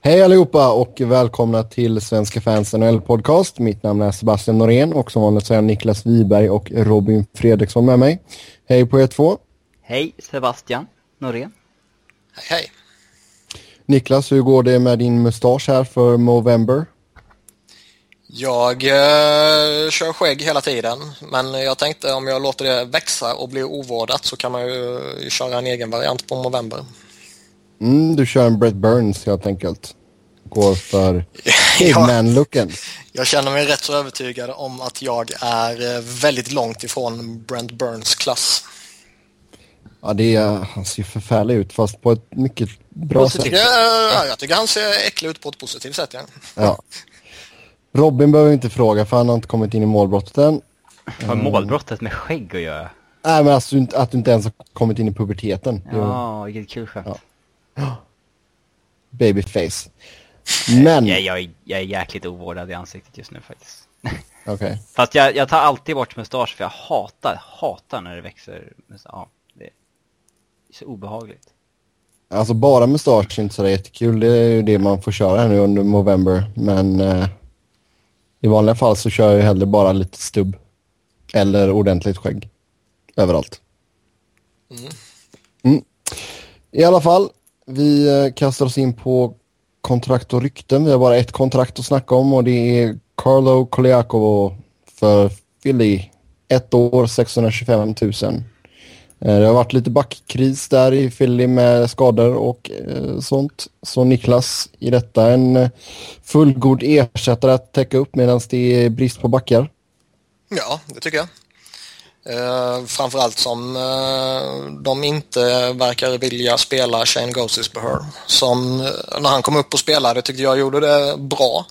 Hej allihopa och välkomna till Svenska fans NHL podcast. Mitt namn är Sebastian Norén och som vanligt så är Niklas Wiberg och Robin Fredriksson med mig. Hej på er två. Hej Sebastian Norén. Hej hej. Niklas, hur går det med din mustasch här för Movember? Jag eh, kör skägg hela tiden men jag tänkte om jag låter det växa och bli ovårdat så kan man ju köra en egen variant på Movember. Mm, du kör en Brett Burns helt enkelt. Går för caveman-looken. Jag känner mig rätt så övertygad om att jag är eh, väldigt långt ifrån Brent Burns klass. Ja, det är, han ser förfärlig ut fast på ett mycket bra Positivt. sätt. Ja, jag tycker han ser äcklig ut på ett positivt sätt. Ja. Ja. Robin behöver inte fråga för han har inte kommit in i målbrottet än. Har målbrottet med skägg att göra? Nej, men alltså, att du inte ens har kommit in i puberteten. Ja, vilket kul skämt. Ja. Babyface. Men, Jag, jag, är- jag är jäkligt ovårdad i ansiktet just nu faktiskt. okej. Fast jag, jag tar alltid bort mustasch för jag hatar, hatar när det växer. Ja, det är så obehagligt. Alltså bara mustasch är inte så jättekul. Det är ju det man får köra här nu under November. Men eh, i vanliga fall så kör jag hellre bara lite stubb. Eller ordentligt skägg. Överallt. Mm. I alla fall, vi eh, kastar oss in på kontrakt och rykten. Vi har bara ett kontrakt att snacka om och det är Carlo Koliakovo för Philly. Ett år, 625 000. Eh, det har varit lite backkris där i Philly med skador och eh, sånt. Så Niklas, i detta en fullgod ersättare att täcka upp medan det är brist på backar. Ja, det tycker jag. Eh, framförallt som eh, de inte verkar vilja spela Shane Gostisbehere. Som eh, när han kom upp och spelade tyckte jag gjorde det bra.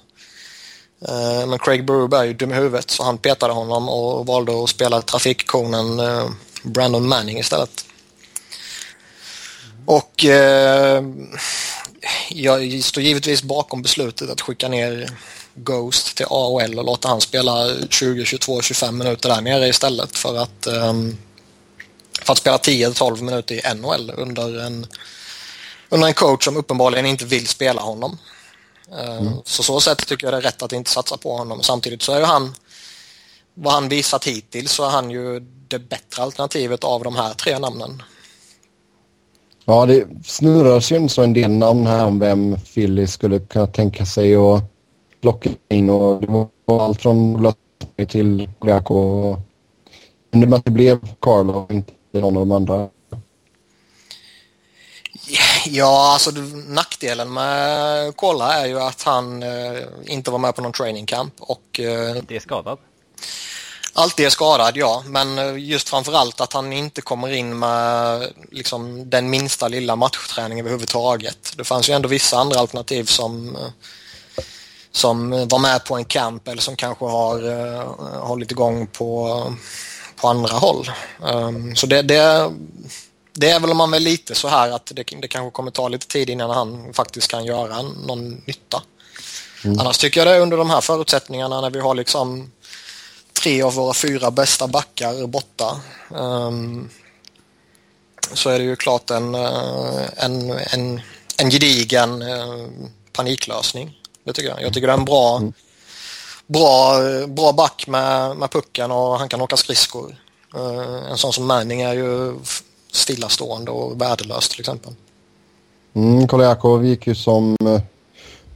Eh, men Craig Berube är ju dum i huvudet så han petade honom och valde att spela trafikkonen eh, Brandon Manning istället. Och eh, jag står givetvis bakom beslutet att skicka ner Ghost till AHL och låta han spela 20, 22, 25 minuter där nere istället för att, ehm, för att spela 10-12 minuter i NHL under en, under en coach som uppenbarligen inte vill spela honom. Mm. Så så sätt tycker jag det är rätt att inte satsa på honom. Samtidigt så är ju han, vad han visat hittills, så är han ju det bättre alternativet av de här tre namnen. Ja, det snurrar sig så en del namn här om vem Philly skulle kunna tänka sig att locka in och det var allt från Vladimir till Koliakov. Men det blev Carlo och inte någon av de andra. Ja, alltså nackdelen med Kolla är ju att han eh, inte var med på någon training camp och eh, Det är skadad. alltid är skadad, ja. Men eh, just framförallt att han inte kommer in med liksom, den minsta lilla matchträning överhuvudtaget. Det fanns ju ändå vissa andra alternativ som, eh, som var med på en camp eller som kanske har uh, hållit igång på, på andra håll. Um, så det, det, det är väl om man är lite så här att det, det kanske kommer ta lite tid innan han faktiskt kan göra någon nytta. Annars tycker jag det är under de här förutsättningarna när vi har liksom tre av våra fyra bästa backar borta. ehm, så är det ju klart en, eh, en, en, en gedigen eh, paniklösning. Det tycker jag. Jag tycker det är en bra, bra, bra back med, med pucken och han kan åka skridskor. Eh, en sån som Manning är ju stillastående och värdelös till exempel. Mm, Koliakov gick ju som eh,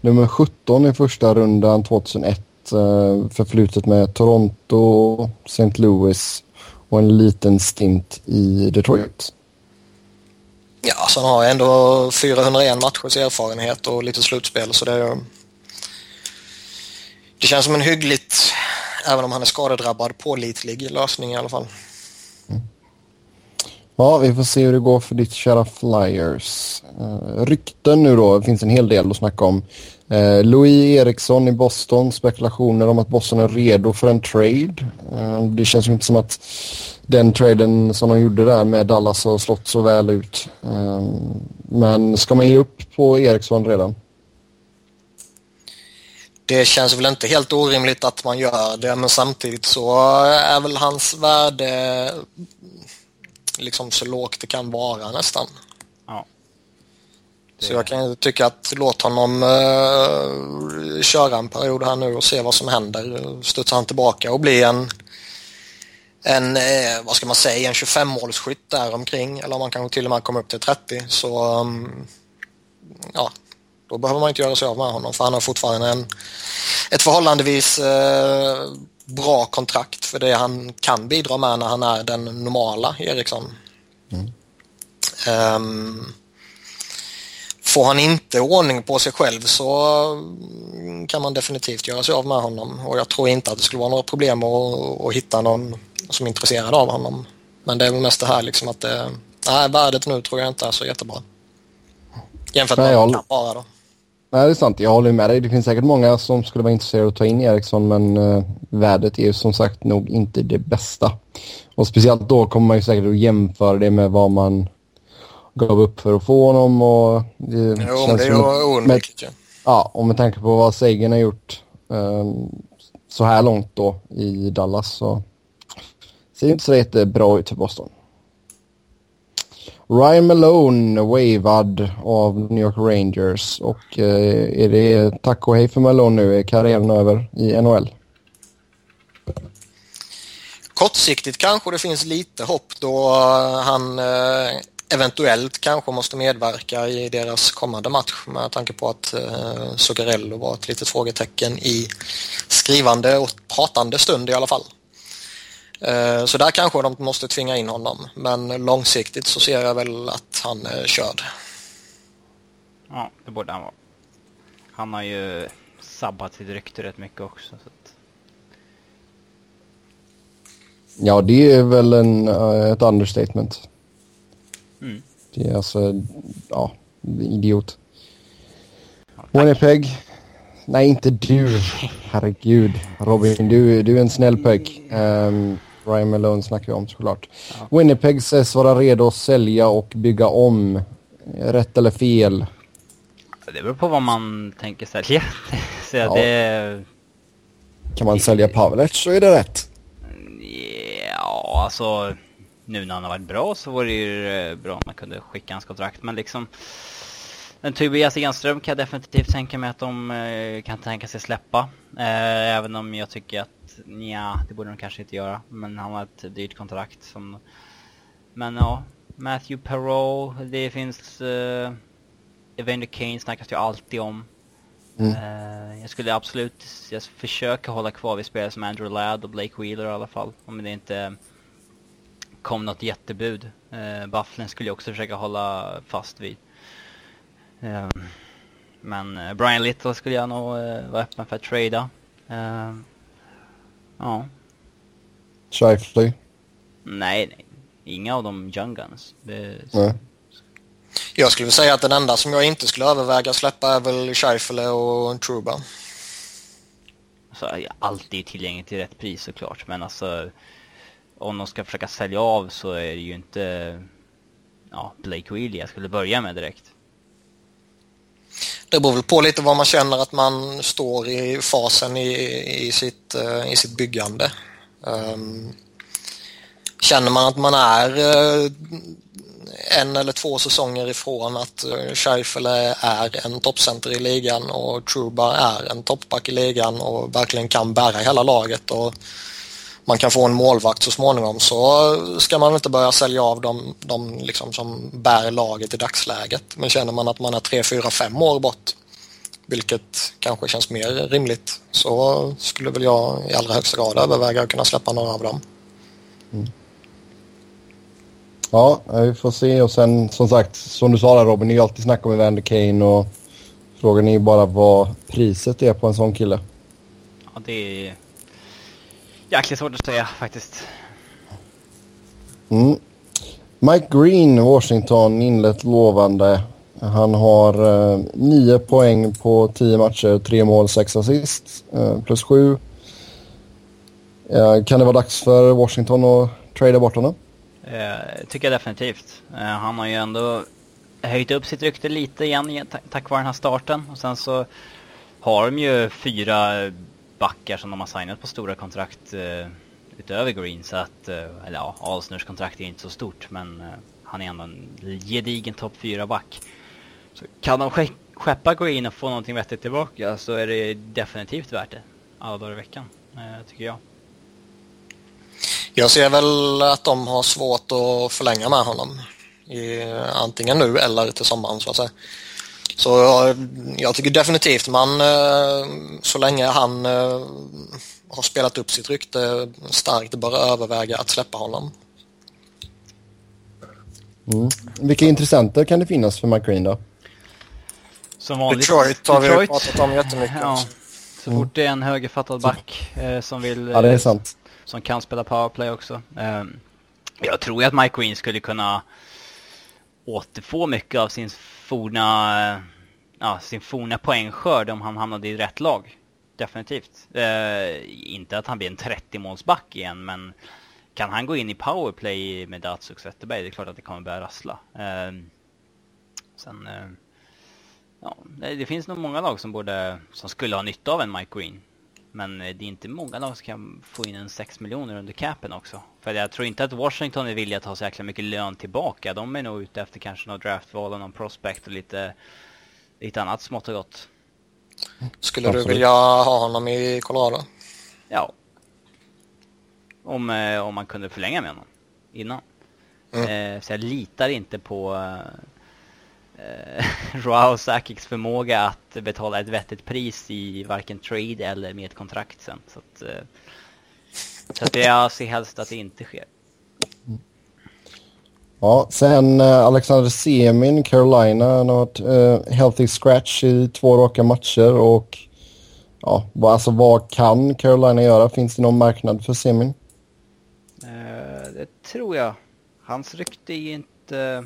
nummer 17 i första rundan 2001. Eh, förflutet med Toronto, St. Louis och en liten stint i Detroit. Ja, så han har ändå 401 matchers erfarenhet och lite slutspel så det är. Det känns som en hyggligt, även om han är skadedrabbad, pålitlig lösning i alla fall. Mm. Ja, vi får se hur det går för ditt kära Flyers. Uh, rykten nu då, det finns en hel del att snacka om. Uh, Louis Eriksson i Boston, spekulationer om att Boston är redo för en trade. Uh, det känns ju inte som att den traden som de gjorde där med Dallas har slått så väl ut. Uh, men ska man ge upp på Eriksson redan? Det känns väl inte helt orimligt att man gör det men samtidigt så är väl hans värde liksom så lågt det kan vara nästan. Ja. Så jag kan tycka att låt honom uh, köra en period här nu och se vad som händer. Studsar han tillbaka och blir en, en eh, vad ska man säga, en 25-målsskytt där omkring eller om man kanske till och med kommer upp till 30 så um, ja, då behöver man inte göra sig av med honom för han har fortfarande en, ett förhållandevis uh, bra kontrakt för det han kan bidra med när han är den normala Eriksson. Mm. Um, får han inte ordning på sig själv så kan man definitivt göra sig av med honom och jag tror inte att det skulle vara några problem att, att hitta någon som är intresserad av honom. Men det är väl mest det här liksom att det, nej, värdet nu tror jag inte är så jättebra. Jämfört med vad kan vara då. Nej, det är sant. Jag håller med dig. Det finns säkert många som skulle vara intresserade av att ta in Eriksson, men uh, värdet är ju som sagt nog inte det bästa. Och speciellt då kommer man ju säkert att jämföra det med vad man gav upp för att få honom. Och det jo, känns det är ju oundvikligt ja. ja, och med tanke på vad Sagan har gjort um, så här långt då i Dallas så ser det inte så jättebra ut för Boston. Ryan Malone wavad av New York Rangers och eh, är det tack och hej för Malone nu? Är karriären över i NHL? Kortsiktigt kanske det finns lite hopp då eh, han eh, eventuellt kanske måste medverka i deras kommande match med tanke på att eh, Zuccarello var ett litet frågetecken i skrivande och pratande stund i alla fall. Eh, så där kanske de måste tvinga in honom men långsiktigt så ser jag väl att han är körd. Ja, det borde han vara. Han har ju sabbat sitt rykte rätt mycket också. Så att... Ja, det är väl en, eh, ett understatement. Mm. Det är alltså, ja, idiot. Ja, Winnipeg. Nej, inte du. Herregud. Robin, du, du är en snäll pojk. Um, Ryan Malone snackar vi om såklart. Ja. Winnipeg sägs vara redo att sälja och bygga om. Rätt eller fel? Det beror på vad man tänker sälja. så ja. det... Kan man sälja Pavlec så är det rätt. Ja, alltså nu när han har varit bra så vore det ju eh, bra om man kunde skicka hans kontrakt. Men liksom, en Tobias Enström kan jag definitivt tänka mig att de eh, kan tänka sig släppa. Eh, även om jag tycker att, ja, det borde de kanske inte göra. Men han har ett dyrt kontrakt. Som, men ja, Matthew Perreault, det finns... Uh, Evander Kane snackas ju alltid om. Mm. Uh, jag skulle absolut jag försöka hålla kvar vid spelare som Andrew Ladd och Blake Wheeler i alla fall. Om det inte kom något jättebud. Uh, Bufflin skulle jag också försöka hålla fast vid. Uh, men uh, Brian Little skulle jag nog uh, vara öppen för att trada. Uh, ja. Shifley? Nej, nej. Inga av de Young Guns. Det, nej. Jag skulle säga att den enda som jag inte skulle överväga att släppa är väl Scheifele och Truba. Alltså, alltid tillgängligt till rätt pris såklart, men alltså om de ska försöka sälja av så är det ju inte ja, Blake Wheely jag skulle börja med direkt. Det beror väl på lite vad man känner att man står i fasen i, i, sitt, uh, i sitt byggande. Um, känner man att man är uh, en eller två säsonger ifrån att uh, Scheifele är en toppcenter i ligan och Truba är en toppback i ligan och verkligen kan bära hela laget och man kan få en målvakt så småningom så ska man inte börja sälja av de, de liksom som bär laget i dagsläget. Men känner man att man är 3, 4, 5 år bort, vilket kanske känns mer rimligt, så skulle väl jag i allra högsta grad överväga att kunna släppa några av dem. Mm. Ja, vi får se och sen som sagt, som du sa där Robin, ni alltid snackar med Vander Kane och frågan är ju bara vad priset är på en sån kille. Ja, det är jäkligt svårt att säga faktiskt. Mm. Mike Green, Washington, inlett lovande. Han har eh, nio poäng på tio matcher, tre mål, sex assist, eh, plus sju. Eh, kan det vara dags för Washington att trada bort honom? Eh, tycker jag definitivt. Eh, han har ju ändå höjt upp sitt rykte lite igen tack vare den här starten. Och sen så har de ju fyra backar som de har signat på stora kontrakt uh, utöver Green. Så att, uh, eller ja, Alsners kontrakt är inte så stort men uh, han är ändå en gedigen topp 4 back. Så kan de ske- skeppa Green och få någonting vettigt tillbaka så är det definitivt värt det. Alla dagar i veckan, tycker jag. Jag ser väl att de har svårt att förlänga med honom. I, antingen nu eller till sommaren så att säga. Så jag, jag tycker definitivt man, eh, så länge han eh, har spelat upp sitt rykte starkt, bör överväga att släppa honom. Mm. Vilka intressenter kan det finnas för McGreen då? Som vanligt. Detroit har vi Detroit. pratat om jättemycket. Ja. Så fort det är en högerfattad back eh, som vill... Ja, det är eh, sant. som kan spela powerplay också. Ehm, jag tror ju att Mike Green skulle kunna återfå mycket av sin forna, ja, sin forna poängskörd om han hamnade i rätt lag. Definitivt. Eh, inte att han blir en 30-målsback igen, men kan han gå in i powerplay med Datsuk Zetterberg, det är klart att det kommer börja rassla. Eh, sen, eh, ja, det det finns nog många lag som, borde, som skulle ha nytta av en Mike Green. Men eh, det är inte många lag som kan få in en 6 miljoner under capen också. För jag tror inte att Washington är villiga att ha så jäkla mycket lön tillbaka. De är nog ute efter kanske något draftval och någon prospect och lite, lite annat smått och gott. Skulle du Absolut. vilja ha honom i Colorado? Ja. Om, eh, om man kunde förlänga med honom innan. Eh, så jag litar inte på eh, Roao Sakics förmåga att betala ett vettigt pris i varken trade eller med ett kontrakt sen. Så, att, eh, så att jag ser helst att det inte sker. Ja, sen eh, Alexander Semin, Carolina, något eh, healthy scratch i två raka matcher och ja, vad, alltså vad kan Carolina göra? Finns det någon marknad för Semin? Eh, det tror jag. Hans rykte är inte...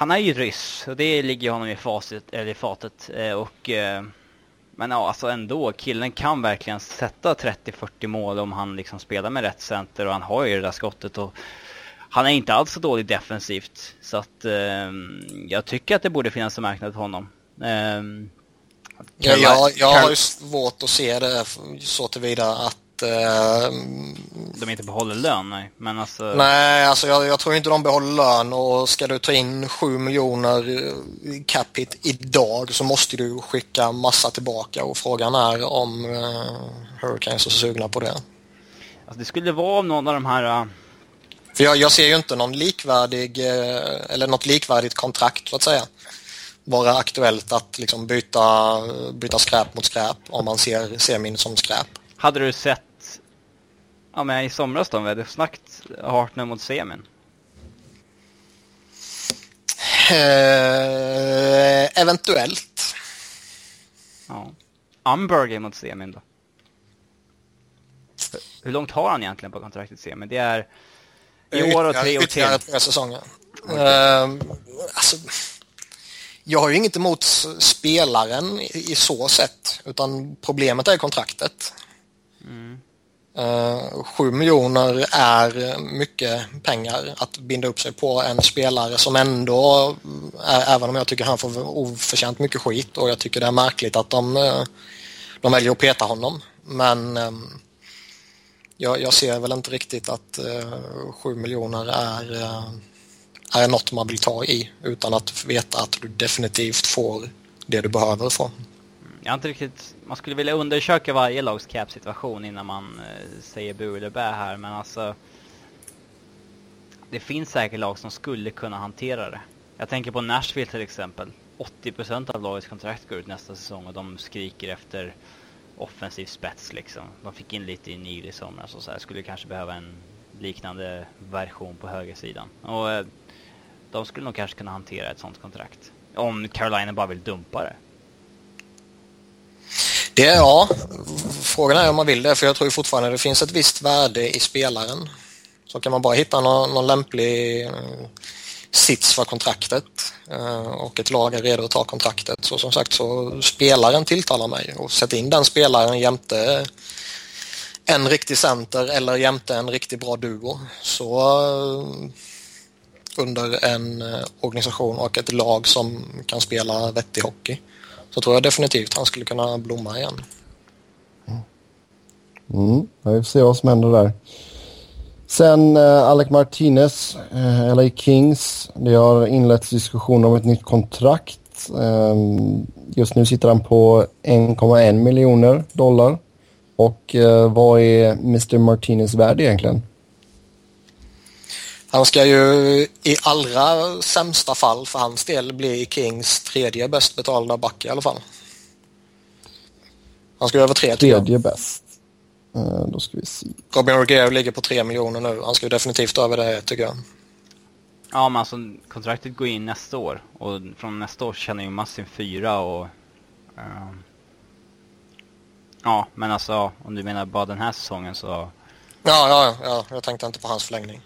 Han är ju ryss och det ligger honom i, facit, eller i fatet. Eh, och, eh, men ja, alltså ändå. Killen kan verkligen sätta 30-40 mål om han liksom spelar med rätt center och han har ju det där skottet. Och han är inte alls så dålig defensivt. Så att eh, jag tycker att det borde finnas en marknad för honom. Eh, Ja, jag, jag har ju svårt att se det så tillvida att eh, De inte behåller lön, nej. Men alltså... Nej, alltså jag, jag tror inte de behåller lön och ska du ta in 7 miljoner eh, cap hit idag så måste du skicka massa tillbaka och frågan är om eh, Hurricanes är sugna på det. Alltså det skulle vara någon av de här... äh, För jag, jag ser ju inte någon likvärdig eh, eller något likvärdigt kontrakt så att säga vara aktuellt att liksom byta, byta skräp mot skräp om man ser semin som skräp. Hade du sett... Ja men i somras då, vi hade snackat Hartner mot Semin. Eh, eventuellt. Ja. Umberger mot Semin då? Hur långt har han egentligen på kontraktet Semin? Det är i år och tre år till. Ytterligare tre säsonger. Ehm, alltså, jag har ju inget emot spelaren i, i så sätt, utan problemet är kontraktet. Mm. Uh, sju miljoner är mycket pengar att binda upp sig på en spelare som ändå, även om jag tycker han får oförtjänt mycket skit och jag tycker det är märkligt att de, eh, de väljer att peta honom. Men ehm, jag, jag ser väl inte riktigt att eh, 7 miljoner är, är något man vill ta i utan att veta att du definitivt får det du behöver få. Jag har inte riktigt... Man skulle vilja undersöka varje lags cap-situation innan man eh, säger bu eller bä här, men alltså... Det finns säkert lag som skulle kunna hantera det. Jag tänker på Nashville till exempel. 80% av lagets kontrakt går ut nästa säsong och de skriker efter offensiv spets liksom. De fick in lite i Neil i somras och så här. Skulle kanske behöva en liknande version på högersidan. Och eh, de skulle nog kanske kunna hantera ett sånt kontrakt. Om Carolina bara vill dumpa det. Det är ja, frågan är om man vill det för jag tror ju fortfarande det finns ett visst värde i spelaren. Så kan man bara hitta någon, någon lämplig mm, sits för kontraktet eh, och ett lag är redo att ta kontraktet. Så som sagt så spelaren tilltalar mig och sätt in den spelaren jämte en riktig center eller jämte en riktigt bra duo. Så eh, under en eh, organisation och ett lag som kan spela vettig hockey så tror jag definitivt han skulle kunna blomma igen. Mm, ja, vi får se vad som händer där. Sen eh, Alec Martinez, eh, LA Kings. Det har inletts diskussion om ett nytt kontrakt. Eh, just nu sitter han på 1,1 miljoner dollar. Och eh, vad är Mr Martinez värd egentligen? Han ska ju i allra sämsta fall för hans del bli Kings tredje bäst betalda back i alla fall. Han ska över tre Tredje bäst. Uh, då ska vi se. Robin Reguero ligger på tre miljoner nu. Han ska definitivt över det tycker jag. Ja men alltså kontraktet går in nästa år och från nästa år känner ju Massin fyra och... Uh, ja men alltså om du menar bara den här säsongen så... Ja, ja, ja. Jag tänkte inte på hans förlängning.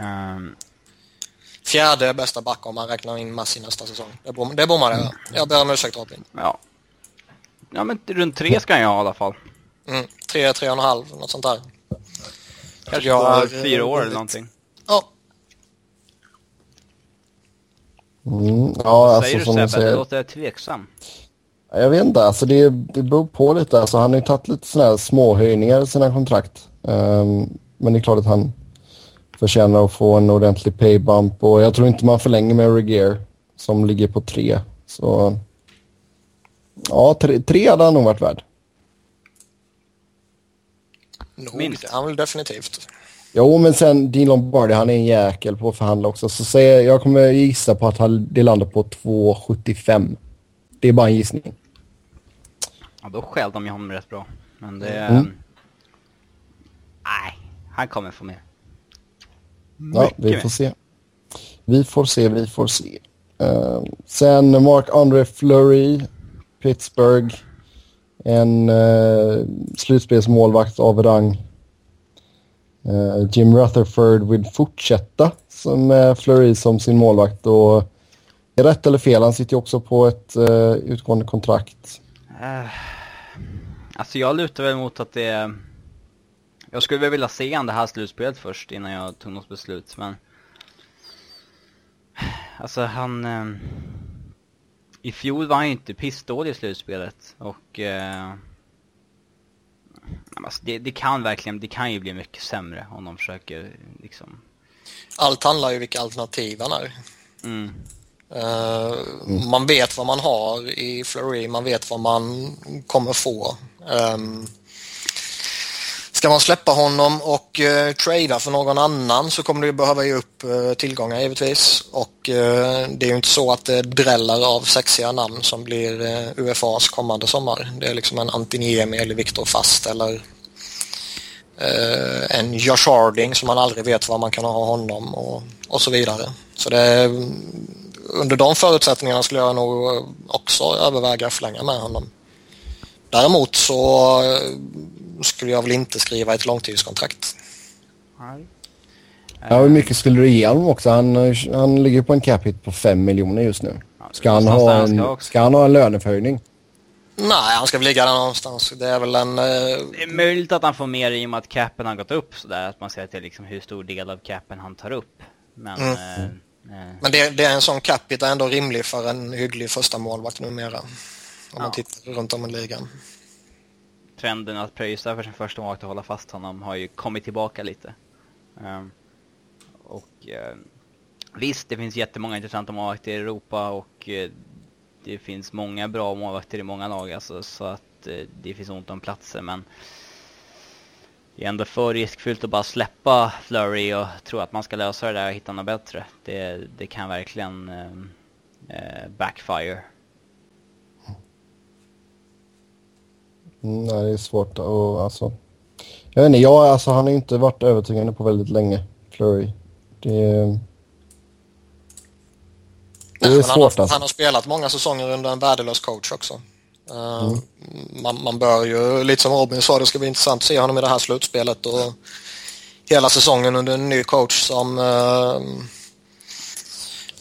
Um, Fjärde bästa back om man räknar in Massi nästa säsong. Det, bom, det bommade jag. Jag ber om ursäkt Robin. ja. Ja men runt tre ska ju ha i alla fall. Mm, tre, tre och en halv, något sånt där. Kanske Jag är fyra år eller någonting. Ja, Mm, ja, alltså Säger du som Sebbe? Det säger. låter tveksam. Jag vet inte, alltså det, det beror på lite. Alltså han har ju tagit lite sådana här småhöjningar i sina kontrakt. Ehm, men det är klart att han förtjänar att få en ordentlig paybump och jag tror inte man förlänger med Regeer som ligger på tre. Så ja, tre, tre hade han nog varit värd. nog. Minst. Han väl definitivt. Jo, men sen Dean Lombardi, han är en jäkel på att förhandla också. Så säger, jag kommer gissa på att han, det landar på 2,75. Det är bara en gissning. Ja då skäl de ju honom rätt bra. Men det... Mm. Nej, han kommer få mer. Ja, vi får se. Vi får se, vi får se. Eh, sen Mark-André Fleury, Pittsburgh. En uh, slutspelsmålvakt av rang. Eh, Jim Rutherford vill fortsätta som uh, Fleury som sin målvakt. Och är rätt eller fel, han sitter ju också på ett eh, utgående kontrakt. Eh, alltså jag lutar väl mot att det... Jag skulle väl vilja se han det här slutspelet först innan jag tog något beslut, men... Alltså han... Eh, I fjol var han ju inte pissdålig i slutspelet och... Eh, alltså det, det kan verkligen, det kan ju bli mycket sämre om de försöker liksom... Allt handlar ju vilka alternativ han är. Mm. Eh, Man vet vad man har i Fleury, man vet vad man kommer få. Um, ska man släppa honom och eh, trada för någon annan så kommer du behöva ge upp eh, tillgångar givetvis. Och eh, det är ju inte så att det dräller av sexiga namn som blir eh, UFAs kommande sommar. Det är liksom en Antiniemi eller Viktor Fast eller eh, en Josh Harding som man aldrig vet var man kan ha honom och, och så vidare. Så det under de förutsättningarna skulle jag nog också överväga att förlänga med honom. Däremot så eh, skulle jag väl inte skriva ett långtidskontrakt. Nej. Ja, hur mycket skulle du ge honom också? Han, han ligger på en cap hit på 5 miljoner just nu. Ska han, ha en, ska han ha en löneförhöjning? Nej, han ska väl ligga där någonstans. Det är väl en... eh, Det är möjligt att han får mer i och med att capen har gått upp sådär, att man ser till liksom hur stor del av capen han tar upp. Men... Mm. Eh, eh, Men det, det är en sån capita ändå rimlig för en hygglig första målvakt numera. Om man Ja. tittar runt om i ligan trenden att pröjsa för sin första målvakt och hålla fast honom har ju kommit tillbaka lite. Um, och uh, visst, det finns jättemånga intressanta målvakter i Europa och uh, det finns många bra målvakter i många lag alltså, så att uh, det finns ont om platser men det är ändå för riskfyllt att bara släppa Flurry och tro att man ska lösa det där och hitta något bättre. Det, det kan verkligen ehm, backfire. Nej, det är svårt att alltså. Jag vet inte, jag, alltså, han har inte varit övertygande på väldigt länge, Flurry. Det, det är men han, svårt har, alltså. han har spelat många säsonger under en värdelös coach också. Eh, man, man bör ju, lite som Robin sa, det ska bli intressant att se honom i det här slutspelet och hela säsongen under en ny coach som eh,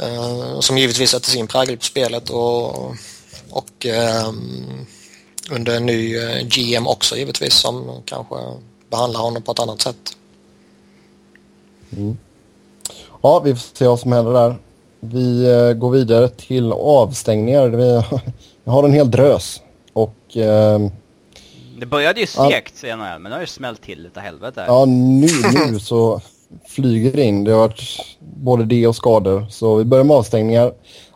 eh, som givetvis sätter sin prägel på spelet och, och eh, under en ny eh, GM också givetvis som kanske behandlar honom på ett annat sätt. Ja, vi får se vad som händer där. Vi eh, går vidare till avstängningar. Vi, har en hel drös. Och eh, Det började ju segt NHL, men det har ju smällt till utav helvete. Ja, nu, nu så flyger det in. Det har varit både det och skador. Så vi börjar med avstängningar.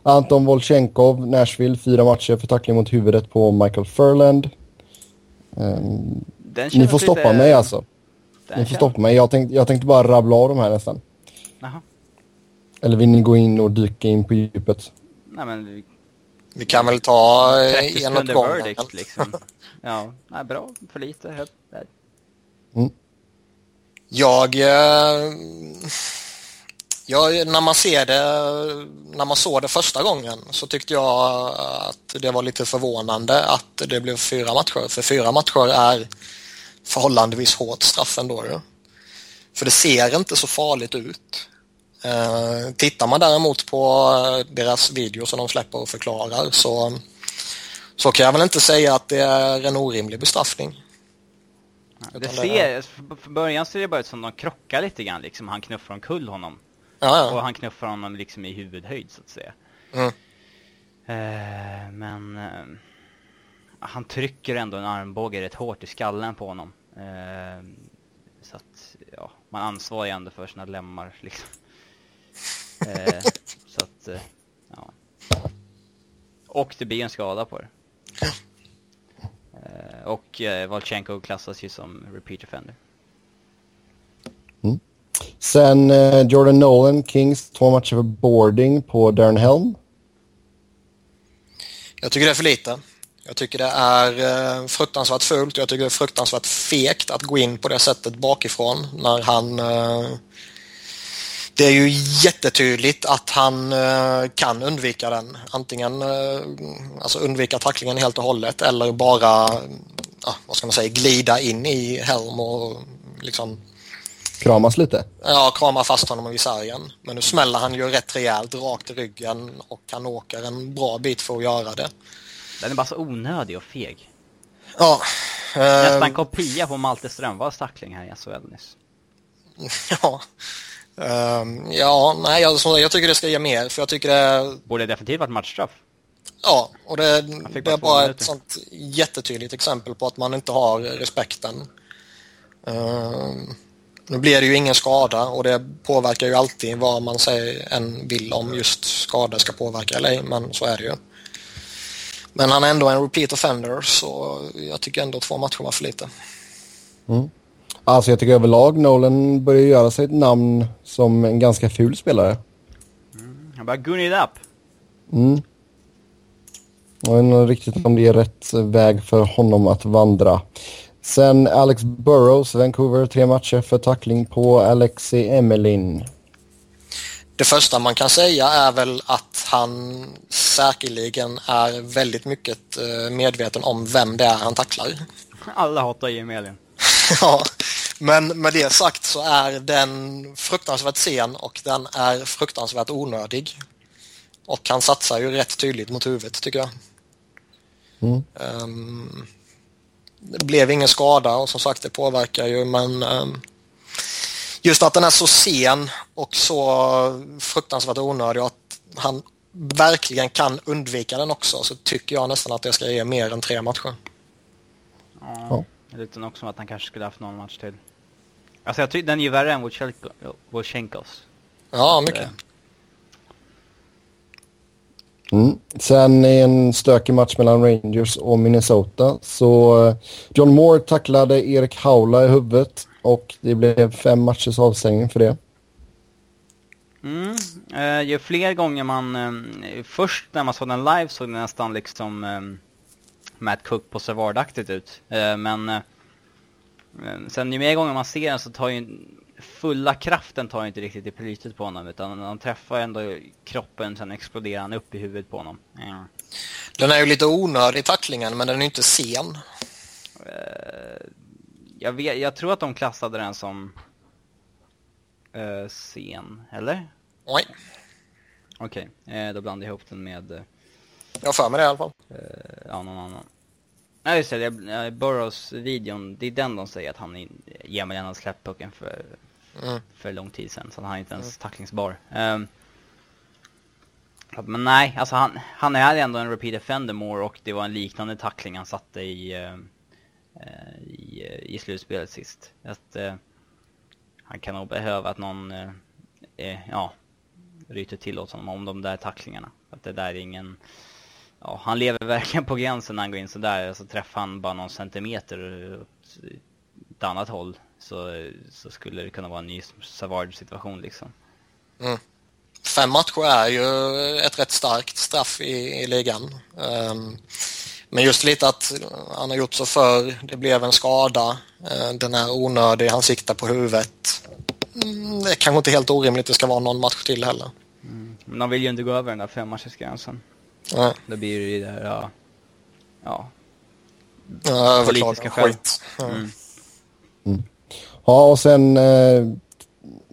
Anton Volchenkov, Nashville, fyra matcher för tackling mot huvudet på Michael Furland. Um, ni får stoppa lite... mig alltså. Den ni får stoppa mig. Jag tänkte, jag tänkte bara rabbla av de här nästan. Jaha. Eller vill ni gå in och dyka in på djupet? Nej men vi, vi kan väl ta en åt gången. Liksom. ja, nej, bra. För lite. Mm. Jag... Eh, jag, när man ser det, när man såg det första gången så tyckte jag att det var lite förvånande att det blev fyra matcher. För fyra matcher är förhållandevis hårt straff ändå. Ja. För det ser inte så farligt ut. Eh, tittar man däremot på deras videos som de släpper och förklarar så, så kan jag väl inte säga att det är en orimlig bestraffning. Det ser, för början ser det bara ut som de krockar lite grann liksom. Han knuffar omkull honom. Ja. Och han knuffar honom liksom i huvudhöjd så att säga. Mm. Uh, men uh, han trycker ändå en armbåge rätt hårt i skallen på honom. Uh, så att, ja, man ansvarar ju ändå för sina lemmar liksom. så att, ja. Och det blir en skada på det. och uh, Valchenko klassas ju som repeat offender. Sen eh, Jordan Nolan, Kings, två matcher för boarding på Darren Helm. Jag tycker det är för lite. Jag tycker det är eh, fruktansvärt fult. Jag tycker det är fruktansvärt fegt att gå in på det sättet bakifrån när han... Eh, det är ju jättetydligt att han eh, kan undvika den. Antingen eh, alltså undvika tacklingen helt och hållet eller bara, vad ska man säga, glida in i Helm och liksom kramas lite? Ja, krama fast honom i sargen. Men nu smäller han ju rätt rejält rakt i ryggen och han åker en bra bit för att göra det. Den är bara så onödig och feg. Ja. Nästan äh... kopia på Malte Strömvalls tackling här i SHL nyss. Ja. Um, ja, nej, jag, jag tycker det ska ge mer för jag tycker det... Borde definitivt varit matchstraff. Ja, och det, det är bara ett sånt jättetydligt exempel på att man inte har respekten. Um, nu blir det ju ingen skada och det påverkar ju alltid vad man säger än vill om just skada ska påverka eller ej, men så är det ju. Men han är ändå en repeat offender så jag tycker ändå två matcher var för lite. Mm. Alltså jag tycker överlag Nolan börjar göra sig ett namn som en ganska ful spelare. Mm. Han börjar gunna it up. Mm. Jag vet inte riktigt om det är rätt väg för honom att vandra. Sen Alex Burrows, Vancouver, tre matcher för tackling på Alexi Emelin. Det första man kan säga är väl att han säkerligen är väldigt mycket eh, medveten om vem det är han tacklar. Alla hatar Jim Elin. ja, men med det sagt så är den fruktansvärt sen och den är fruktansvärt onödig. Och han satsar ju rätt tydligt mot huvudet tycker jag. Mm. Um, det blev ingen skada och som sagt det påverkar ju men um, just att den är så sen och så fruktansvärt onödig och att han verkligen kan undvika den också så tycker jag nästan att det ska ge mer än tre matcher. Ja, det också som att han kanske skulle haft någon match till. Alltså jag tycker den är ju värre än Wojcienkos. Ja, mycket. Mm. Sen i en stökig match mellan Rangers och Minnesota så eh, John Moore tacklade Erik Haula i huvudet och det blev fem matchers avstängning för det. Mm. Eh, ju fler gånger man... Eh, först när man såg den live såg det nästan liksom eh, Matt Cook på Savard-aktigt ut. Eh, men eh, eh, sen ju mer gånger man ser den så tar ju fulla kraften tar inte riktigt i plytet på honom utan han träffar ändå kroppen sen exploderar han upp i huvudet på honom. Mm. Den är ju lite onödig tacklingen men den är inte sen. Uh, jag, vet, jag tror att de klassade den som uh, sen, eller? Nej. Okej, okay. uh, då blandar jag ihop den med... Uh, jag har för mig det i alla fall. ja, någon annan. Nej just det, Burrows-videon, det är den de säger att han ger mig den släppt pucken för mm. för lång tid sedan. Så han är inte ens mm. tacklingsbar. Um, men nej, alltså han, han är ändå en repeat offender more och det var en liknande tackling han satte i, uh, eh, i, i slutspelet sist. Att eh, han kan nog behöva att någon, eh, ja, ryter till åt honom om de där tacklingarna. Att det där är ingen, ja, han lever verkligen på gränsen när han går in sådär, så träffar han bara någon centimeter åt ett annat håll så, så skulle det kunna vara en ny Savard situation liksom. Mm. Fem matcher är ju ett rätt starkt straff i, i ligan. Um, men just lite att han har gjort så för det blev en skada, uh, den är onödig, han siktar på huvudet. Mm, det är kanske inte helt orimligt det ska vara någon match till heller. Mm. Men de vill ju inte gå över den där femmatchersgränsen. Mm. Då blir det ju det där, ja, ja Ja, politiska skäl. skit. Mm. Mm. Ja, och sen eh,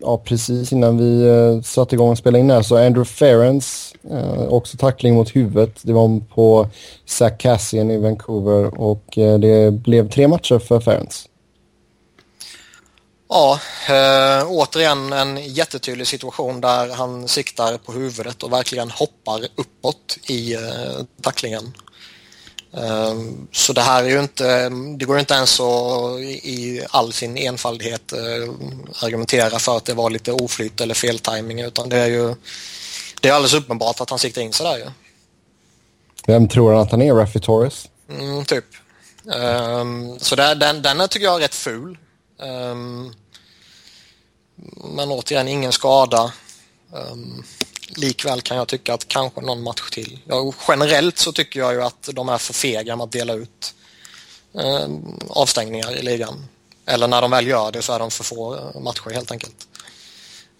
ja, precis innan vi eh, satte igång och spelade in här så Andrew Ferrens eh, också tackling mot huvudet. Det var på Zach Cassian i Vancouver och eh, det blev tre matcher för Ferrens. Ja, eh, återigen en jättetydlig situation där han siktar på huvudet och verkligen hoppar uppåt i eh, tacklingen. Eh, så det här är ju inte, det går inte ens att i all sin enfaldighet eh, argumentera för att det var lite oflyt eller feltiming utan det är ju det är alldeles uppenbart att han siktar in sig där ju. Vem tror han att han är? Raffi Torres? Mm, typ. Um, så där, den, den tycker jag är rätt ful. Um, men återigen, ingen skada. Um, likväl kan jag tycka att kanske någon match till. Ja, generellt så tycker jag ju att de är för fega med att dela ut eh, avstängningar i ligan. Eller när de väl gör det så är de för få eh, matcher helt enkelt.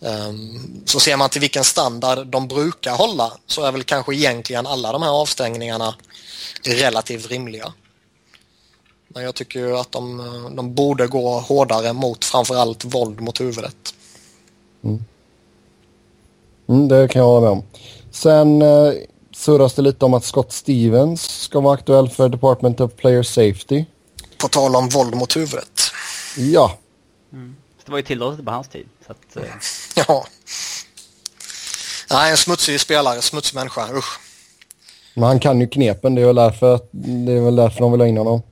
Um, så ser man till vilken standard de brukar hålla så är väl kanske egentligen alla de här avstängningarna relativt rimliga. Men jag tycker ju att de, eh, de borde gå hårdare mot framförallt våld mot huvudet. Mm. Mm, det kan jag hålla med om. Sen eh, surras det lite om att Scott Stevens ska vara aktuell för Department of Player Safety. På tal om våld mot huvudet. Ja. Mm. Det var ju tillåtet på hans tid. Så att, eh. Ja. Nej, en smutsig spelare, smutsig människa, usch. Men han kan ju knepen, det är väl därför, det är väl därför de vill ha in honom.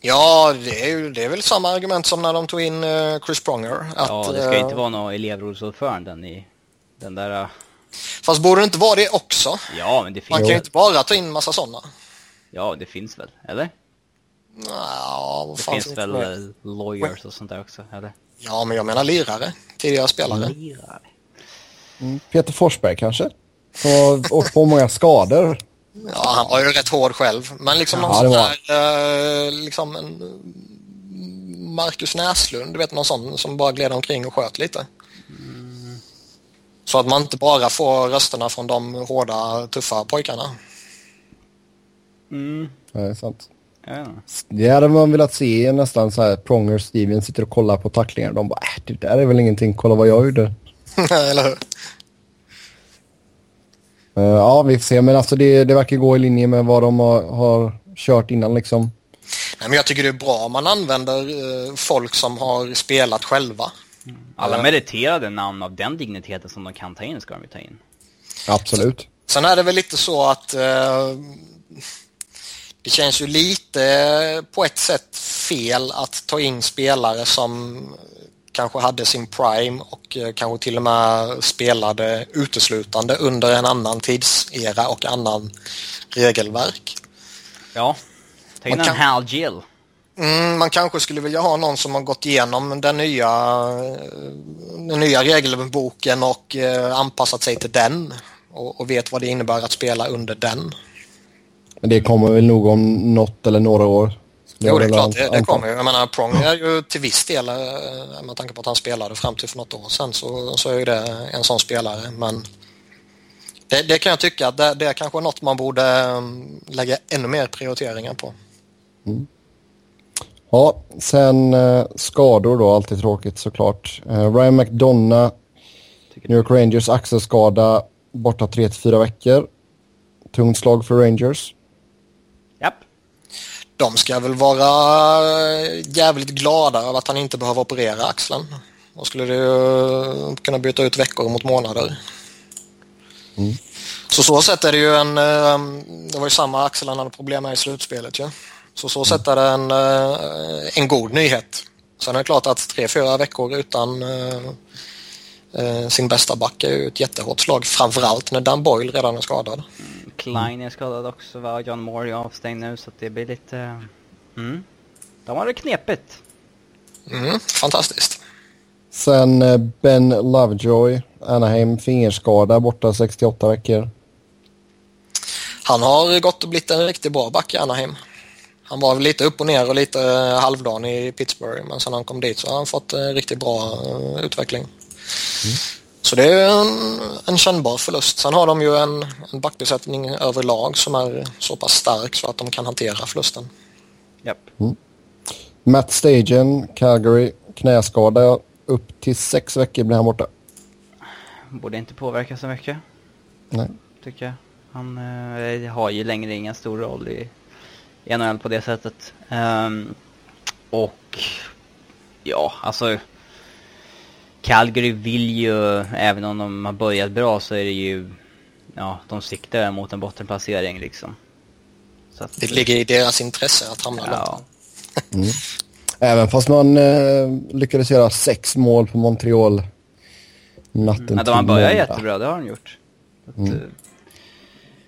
Ja, det är, ju, det är väl samma argument som när de tog in uh, Chris Pronger. Att, ja, det ska ju inte vara någon elevrådsordföranden i den där... Uh... Fast borde det inte vara det också? Ja, men det finns... Man kan ju inte bara ta in massa sådana. Ja, det finns väl, eller? Ja, det finns väl med? lawyers och sånt där också, eller? Ja, men jag menar lirare. Tidigare spelare. Lirare. Mm, Peter Forsberg kanske? Som har åkt på många skador. Ja, han var ju rätt hård själv. Men liksom någon sån där, eh, liksom en Marcus Näslund, du vet någon sån som bara gled omkring och sköt lite. Så att man inte bara får rösterna från de hårda, tuffa pojkarna. Mm. Ja, det är sant. Ja. Det hade man velat se nästan så här Pronger Steven sitter och kollar på tacklingar. De bara, äh, det där är väl ingenting, kolla vad jag gjorde. Eller hur? Uh, ja, vi får se. Men alltså det, det verkar gå i linje med vad de har, har kört innan liksom. Nej, men jag tycker det är bra om man använder uh, folk som har spelat själva. Alla meriterade namn av den digniteten som de kan ta in ska de ju ta in. Absolut. Sen är det väl lite så att uh, det känns ju lite på ett sätt fel att ta in spelare som kanske hade sin prime och kanske till och med spelade uteslutande under en annan tidsera och annan regelverk. Ja, ta in en kan... Hal Gill. Mm, man kanske skulle vilja ha någon som har gått igenom den nya, den nya regelboken och anpassat sig till den och, och vet vad det innebär att spela under den. Men det kommer väl nog om något eller några år. Jo, det är klart det, det kommer ju. Jag menar, Prong är ju till viss del, med tanke på att han spelade fram till för något år sedan, så, så är ju det en sån spelare. Men det, det kan jag tycka att det, det är kanske något man borde lägga ännu mer prioriteringar på. Mm. Ja, sen eh, skador då, alltid tråkigt såklart. Eh, Ryan McDonough, New York Rangers axelskada, borta 3-4 veckor. Tungt slag för Rangers. Japp. De ska väl vara jävligt glada över att han inte behöver operera axeln. Då skulle det ju kunna byta ut veckor mot månader. Mm. Så så sätt är det ju en... Det var ju samma axel han hade problem med i slutspelet ju. Ja. Så så sätt är det en, eh, en god nyhet. Sen är det klart att tre, fyra veckor utan eh, eh, sin bästa back är ju ett jättehårt slag. Framförallt när Dan Boyle redan är skadad. Klein är skadad också va? John Moore är avstängd nu så det blir lite... Mm. De har det knepigt. Mm, fantastiskt. Sen eh, Ben Lovejoy, Anaheim, fingerskada borta 68 veckor. Han har gått och blivit en riktigt bra back i Anaheim. Han var lite upp och ner och lite eh, halvdan i Pittsburgh men sen han kom dit så har han fått en riktigt bra uh, utveckling. Mm. Så det är en, en kännbar förlust. Sen har de ju en, en backbesättning överlag som är så pass stark så att de kan hantera förlusten. Yep. Mm. Matt Stagen, Calgary, knäskada. Upp till sex veckor blir han borta. Borde inte påverka så mycket. Nej. Tycker jag. Han eh, har ju längre ingen stor roll i NHL på det sättet. Um, och ja, alltså Calgary vill ju, även om de har börjat bra så är det ju, ja, de siktar mot en bottenplacering liksom. Att, det ligger i deras intresse att hamna ja. där. Mm. Även fast man eh, lyckades göra sex mål på Montreal natten mm. ja, De har börjat jättebra, det har de gjort. Att, mm.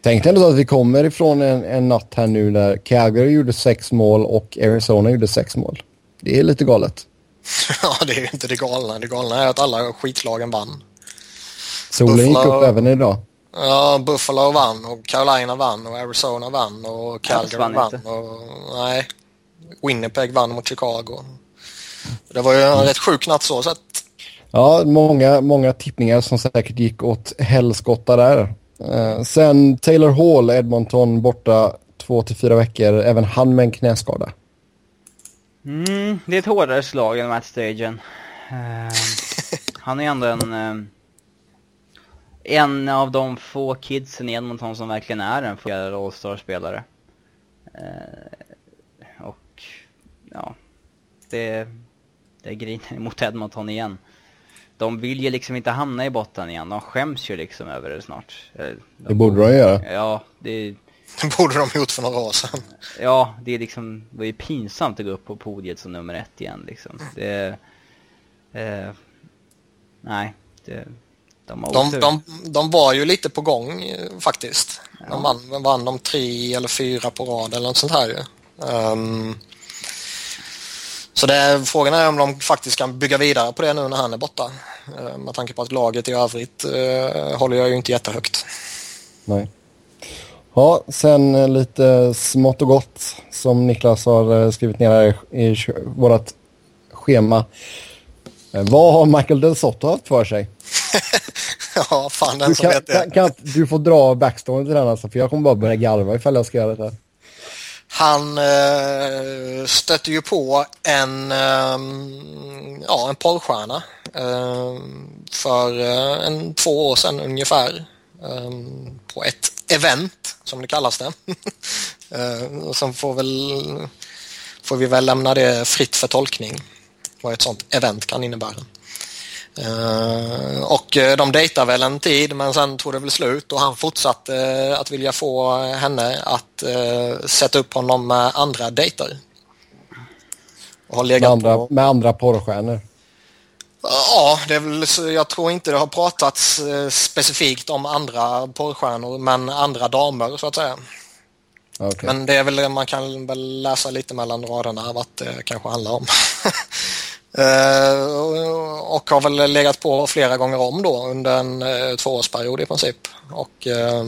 Tänk ändå att vi kommer ifrån en, en natt här nu när Calgary gjorde sex mål och Arizona gjorde sex mål. Det är lite galet. ja, det är ju inte det galna. Det galna är att alla skitlagen vann. Solen Buffalo, gick upp även idag. Ja, Buffalo vann och Carolina vann och Arizona vann och Calgary vann. vann och, nej, Winnipeg vann mot Chicago. Det var ju en rätt sjuk natt så sett. Ja, många, många tippningar som säkert gick åt helskotta där. Eh, sen Taylor Hall, Edmonton, borta två till fyra veckor. Även han med en knäskada. Mm, det är ett hårdare slag än Matt Stagen. Eh, han är ändå en... Eh, en av de få kidsen i Edmonton som verkligen är en fungerande All-star-spelare. Eh, och ja, det, det griner mot Edmonton igen. De vill ju liksom inte hamna i botten igen. De skäms ju liksom över det snart. De det borde de göra. Ja, det det borde de gjort för några år sedan. Ja, det är liksom, det var ju pinsamt att gå upp på podiet som nummer ett igen liksom. Det, eh, nej, det, de, de, de, de, var ju lite på gång faktiskt. Ja. De vann, vann de tre eller fyra på rad eller något sånt här ju. Um, så det, frågan är om de faktiskt kan bygga vidare på det nu när han är borta. Uh, med tanke på att laget i övrigt uh, håller jag ju inte jättehögt. Nej. Ja, sen eh, lite smått och gott som Niklas har eh, skrivit ner här i vårt schema. Eh, vad har Michael Del Sotto haft för sig? ja, fan den du som kan, vet det. Kan, kan, du får dra backstoryn till den alltså, för jag kommer bara börja garva ifall jag ska göra det här. Han eh, stötte ju på en, eh, ja, en porrstjärna eh, för eh, en, två år sedan ungefär. Ehm, på ett event som det kallas det. Eh, Sen får, väl, får vi väl lämna det fritt för tolkning vad ett sånt event kan innebära. Uh, och eh, de dejtar väl en tid men sen tog det väl slut och han fortsatte uh, att vilja få henne att uh, sätta upp honom med andra dejter. Och har legat med, andra, på... med andra porrstjärnor? Ja, det är väl, jag tror inte det har pratats eh, specifikt om andra porrstjärnor men andra damer så att säga. Okay. Men det är väl, man kan väl läsa lite mellan raderna vad det kanske handlar om. uh, och har väl legat på flera gånger om då under en uh, tvåårsperiod i princip. Och uh,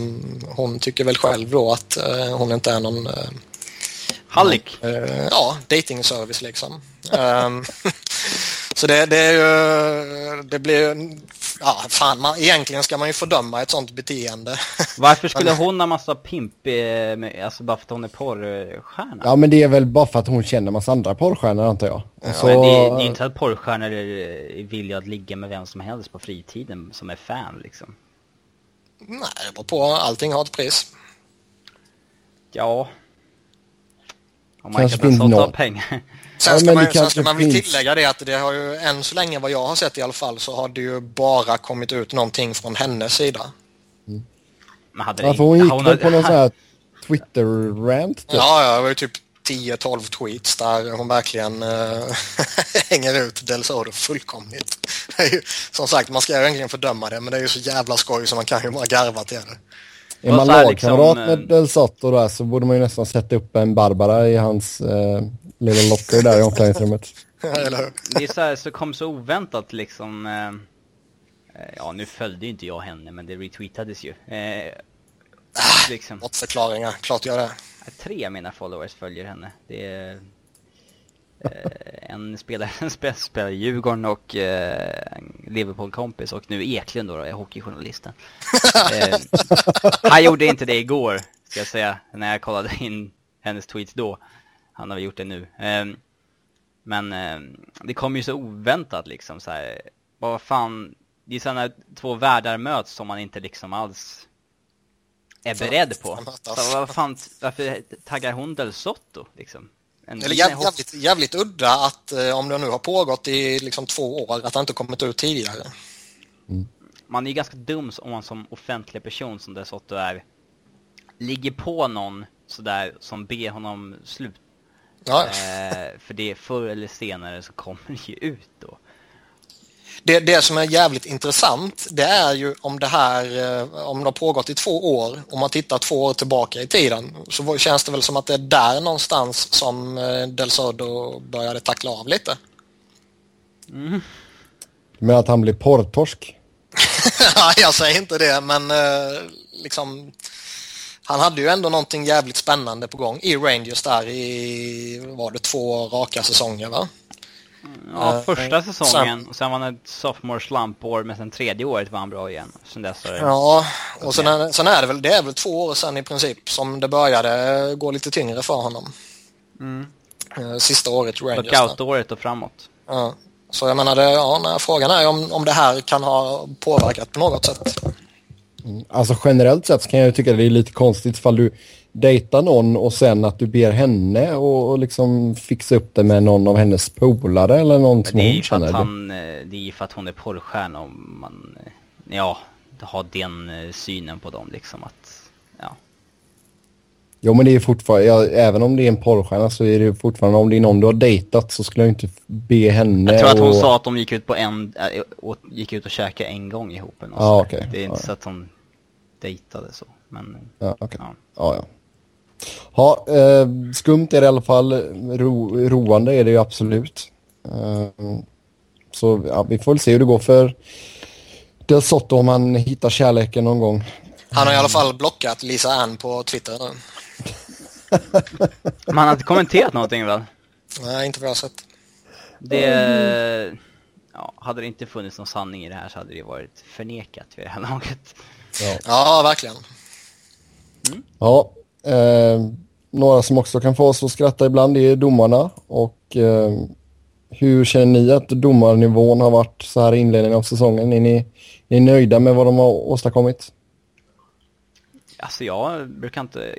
hon tycker väl själv då att hon inte är någon Hallik? ja, dating service liksom. Ehm, Så det, det, är ju, det blir ja fan, man, egentligen ska man ju fördöma ett sånt beteende. Varför skulle hon ha massa pimp, alltså bara för att hon är porrstjärna? Ja men det är väl bara för att hon känner massa andra porrstjärnor antar jag. Ja, så... Men det, är, det är inte att porrstjärnor vill att ligga med vem som helst på fritiden som är fan liksom. Nej, det beror på. Allting har ett pris. Ja. Om man kan ta pengar. Sen ska, ja, man, sen ska man väl tillägga det att det har ju än så länge vad jag har sett i alla fall så har det ju bara kommit ut någonting från hennes sida. Mm. Men hade ja, för hon gick hon på någon sån här Twitter-rant? Typ. Ja, ja, det var ju typ 10-12 tweets där hon verkligen äh, hänger ut Del Sodo fullkomligt. Ju, som sagt, man ska ju egentligen fördöma det men det är ju så jävla skoj så man kan ju bara garva till det. Är man lagkamrat liksom, med Del Soto där så borde man ju nästan sätta upp en Barbara i hans eh, lilla locker där i omklädningsrummet. det är så, här, så kom så oväntat liksom. Eh, ja, nu följde ju inte jag henne, men det retweetades ju. Eh, liksom. Bortförklaringar, klart gör det. Tre av mina followers följer henne. Det är eh, en spelare, en spelar Djurgården och eh, Liverpool-kompis och nu Eklund då, är hockeyjournalisten. eh, han gjorde inte det igår, ska jag säga, när jag kollade in hennes tweets då. Han har gjort det nu. Eh, men eh, det kom ju så oväntat liksom så här. Vad fan, det är sådana två världar möts som man inte liksom alls är beredd på. Så, vad fan, varför taggar hon Del Sotto liksom? En Eller jävligt, jävligt, jävligt, udda att eh, om det nu har pågått i liksom två år, att det inte kommit ut tidigare. Mm. Man är ju ganska dum om man som offentlig person som Del Sotto är ligger på någon sådär som ber honom slut. Ja. Eh, för det förr eller senare så kommer det ju ut då. Det, det som är jävligt intressant det är ju om det här eh, om det har pågått i två år, om man tittar två år tillbaka i tiden så känns det väl som att det är där någonstans som eh, Del Sodo började tackla av lite. Mm. Men att han blir porrtorsk? Jag säger inte det men eh, liksom han hade ju ändå någonting jävligt spännande på gång i Rangers där i, var det två raka säsonger va? Ja, uh, första säsongen och sen var han ett sophomore slump-år men sen tredje året var han bra igen. Sen dess det... Ja, och sen är, sen är det väl, det är väl två år sedan i princip som det började gå lite tyngre för honom. Mm. Eh, sista året i Rangers. Lockout-året och framåt. Ja. Så jag menar, det, ja, nej, frågan är om, om det här kan ha påverkat på något sätt. Mm. Alltså generellt sett kan jag tycka det är lite konstigt ifall du dejta någon och sen att du ber henne och, och liksom fixa upp det med någon av hennes polare eller någon som hon känner. Att han, eh, det är ju för att hon är porrstjärna och man, eh, ja, har den eh, synen på dem liksom att. Jo men det är fortfarande, ja, även om det är en porrstjärna så är det fortfarande, om det är någon du har dejtat så skulle jag inte be henne Jag tror att hon och... sa att de gick ut på en, och gick ut och käkade en gång ihop. Ja, ah, okay. Det är inte ja. så att de dejtade så, men... Ja. Okay. Ja. Ah, ja. Ja, eh, skumt är det i alla fall. Ro, roande är det ju absolut. Eh, så ja, vi får väl se hur det går för Del Sotto om han hittar kärleken någon gång. Han har i alla fall blockat Lisa Ann på Twitter nu. Men han har inte kommenterat någonting väl? Nej, inte vad jag har sett. Det... Ja, hade det inte funnits någon sanning i det här så hade det varit förnekat vid det här laget. Ja, ja verkligen. Mm. Ja, Eh, några som också kan få oss att skratta ibland är domarna. Och eh, hur känner ni att domarnivån har varit så här i inledningen av säsongen? Är ni, är ni nöjda med vad de har åstadkommit? Alltså jag brukar inte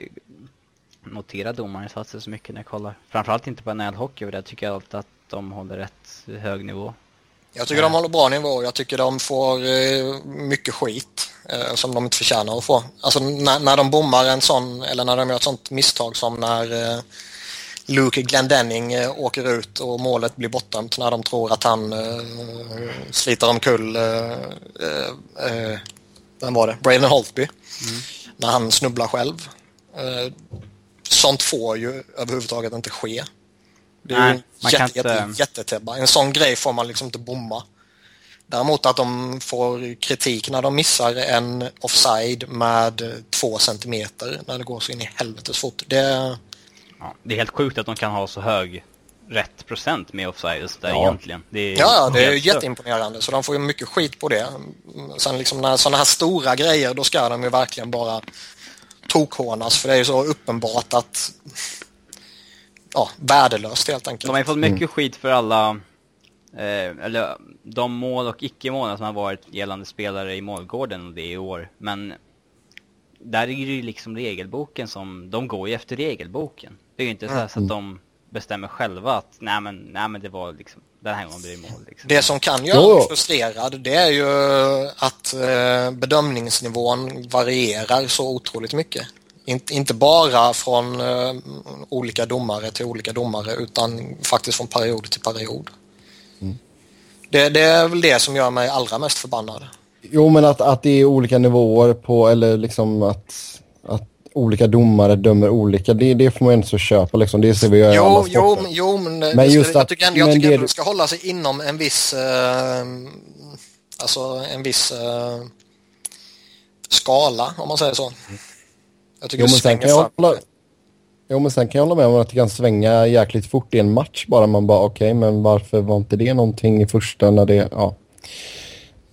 notera domarinsatser så mycket när jag kollar. Framförallt inte på NHL-hockey och där tycker jag alltid att de håller rätt hög nivå. Jag tycker de håller bra nivå. Jag tycker de får eh, mycket skit eh, som de inte förtjänar att få. Alltså när, när de bommar en sån, eller när de gör ett sånt misstag som när eh, Luke Glendenning åker ut och målet blir bortdömt när de tror att han sliter omkull, vem var det? Braden Holtby. Mm. När han snubblar själv. Sånt får ju överhuvudtaget inte ske. Det är Nej, ju man jätte, inte... jättetebba. En sån grej får man liksom inte bomma. Däremot att de får kritik när de missar en offside med två centimeter när det går så in i helvetes fort. Det... Ja, det är helt sjukt att de kan ha så hög rätt procent med offsides där ja. egentligen. Det är ja, det är jätteimponerande så de får ju mycket skit på det. Sen liksom när sådana här stora grejer då ska de ju verkligen bara tokhånas för det är ju så uppenbart att ja, värdelöst helt enkelt. De har ju fått mycket mm. skit för alla, eh, eller de mål och icke-mål som har varit gällande spelare i målgården och det i år. Men där är det ju liksom regelboken som, de går ju efter regelboken. Det är ju inte så, mm. så att de bestämmer själva att nej men, nej men det var liksom, den här gången blir det mål. Liksom. Det som kan göra mig frustrerad det är ju att eh, bedömningsnivån varierar så otroligt mycket. Inte, inte bara från uh, olika domare till olika domare utan faktiskt från period till period. Mm. Det, det, är väl det som gör mig allra mest förbannad. Jo, men att, att det är olika nivåer på, eller liksom att, att olika domare dömer olika, det, det får man inte så köpa liksom. Det ser vi ju i alla jo, jo, men, men just jag, tycker ändå, jag tycker det... att man ska hålla sig inom en viss, uh, alltså en viss uh, skala, om man säger så. Jag tycker jo, det svänger fram. Hålla... Jo, men sen kan jag hålla med om att det kan svänga jäkligt fort i en match bara. Man bara okej, okay, men varför var inte det någonting i första när det, ja.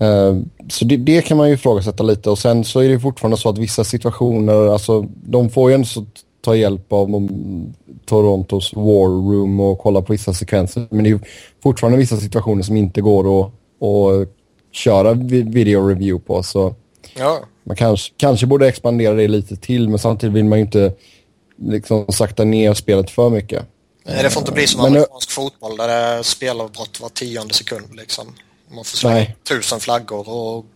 Uh, så det, det, kan man ju ifrågasätta lite och sen så är det fortfarande så att vissa situationer, alltså de får ju ändå ta hjälp av Torontos War Room och kolla på vissa sekvenser. Men det är ju fortfarande vissa situationer som inte går att, att köra video review på. Så ja. man kanske, kanske borde expandera det lite till men samtidigt vill man ju inte liksom sakta ner spelet för mycket. Nej, det får inte bli som men amerikansk fotboll där det är spelavbrott var tionde sekund. Liksom. Man får slå tusen flaggor och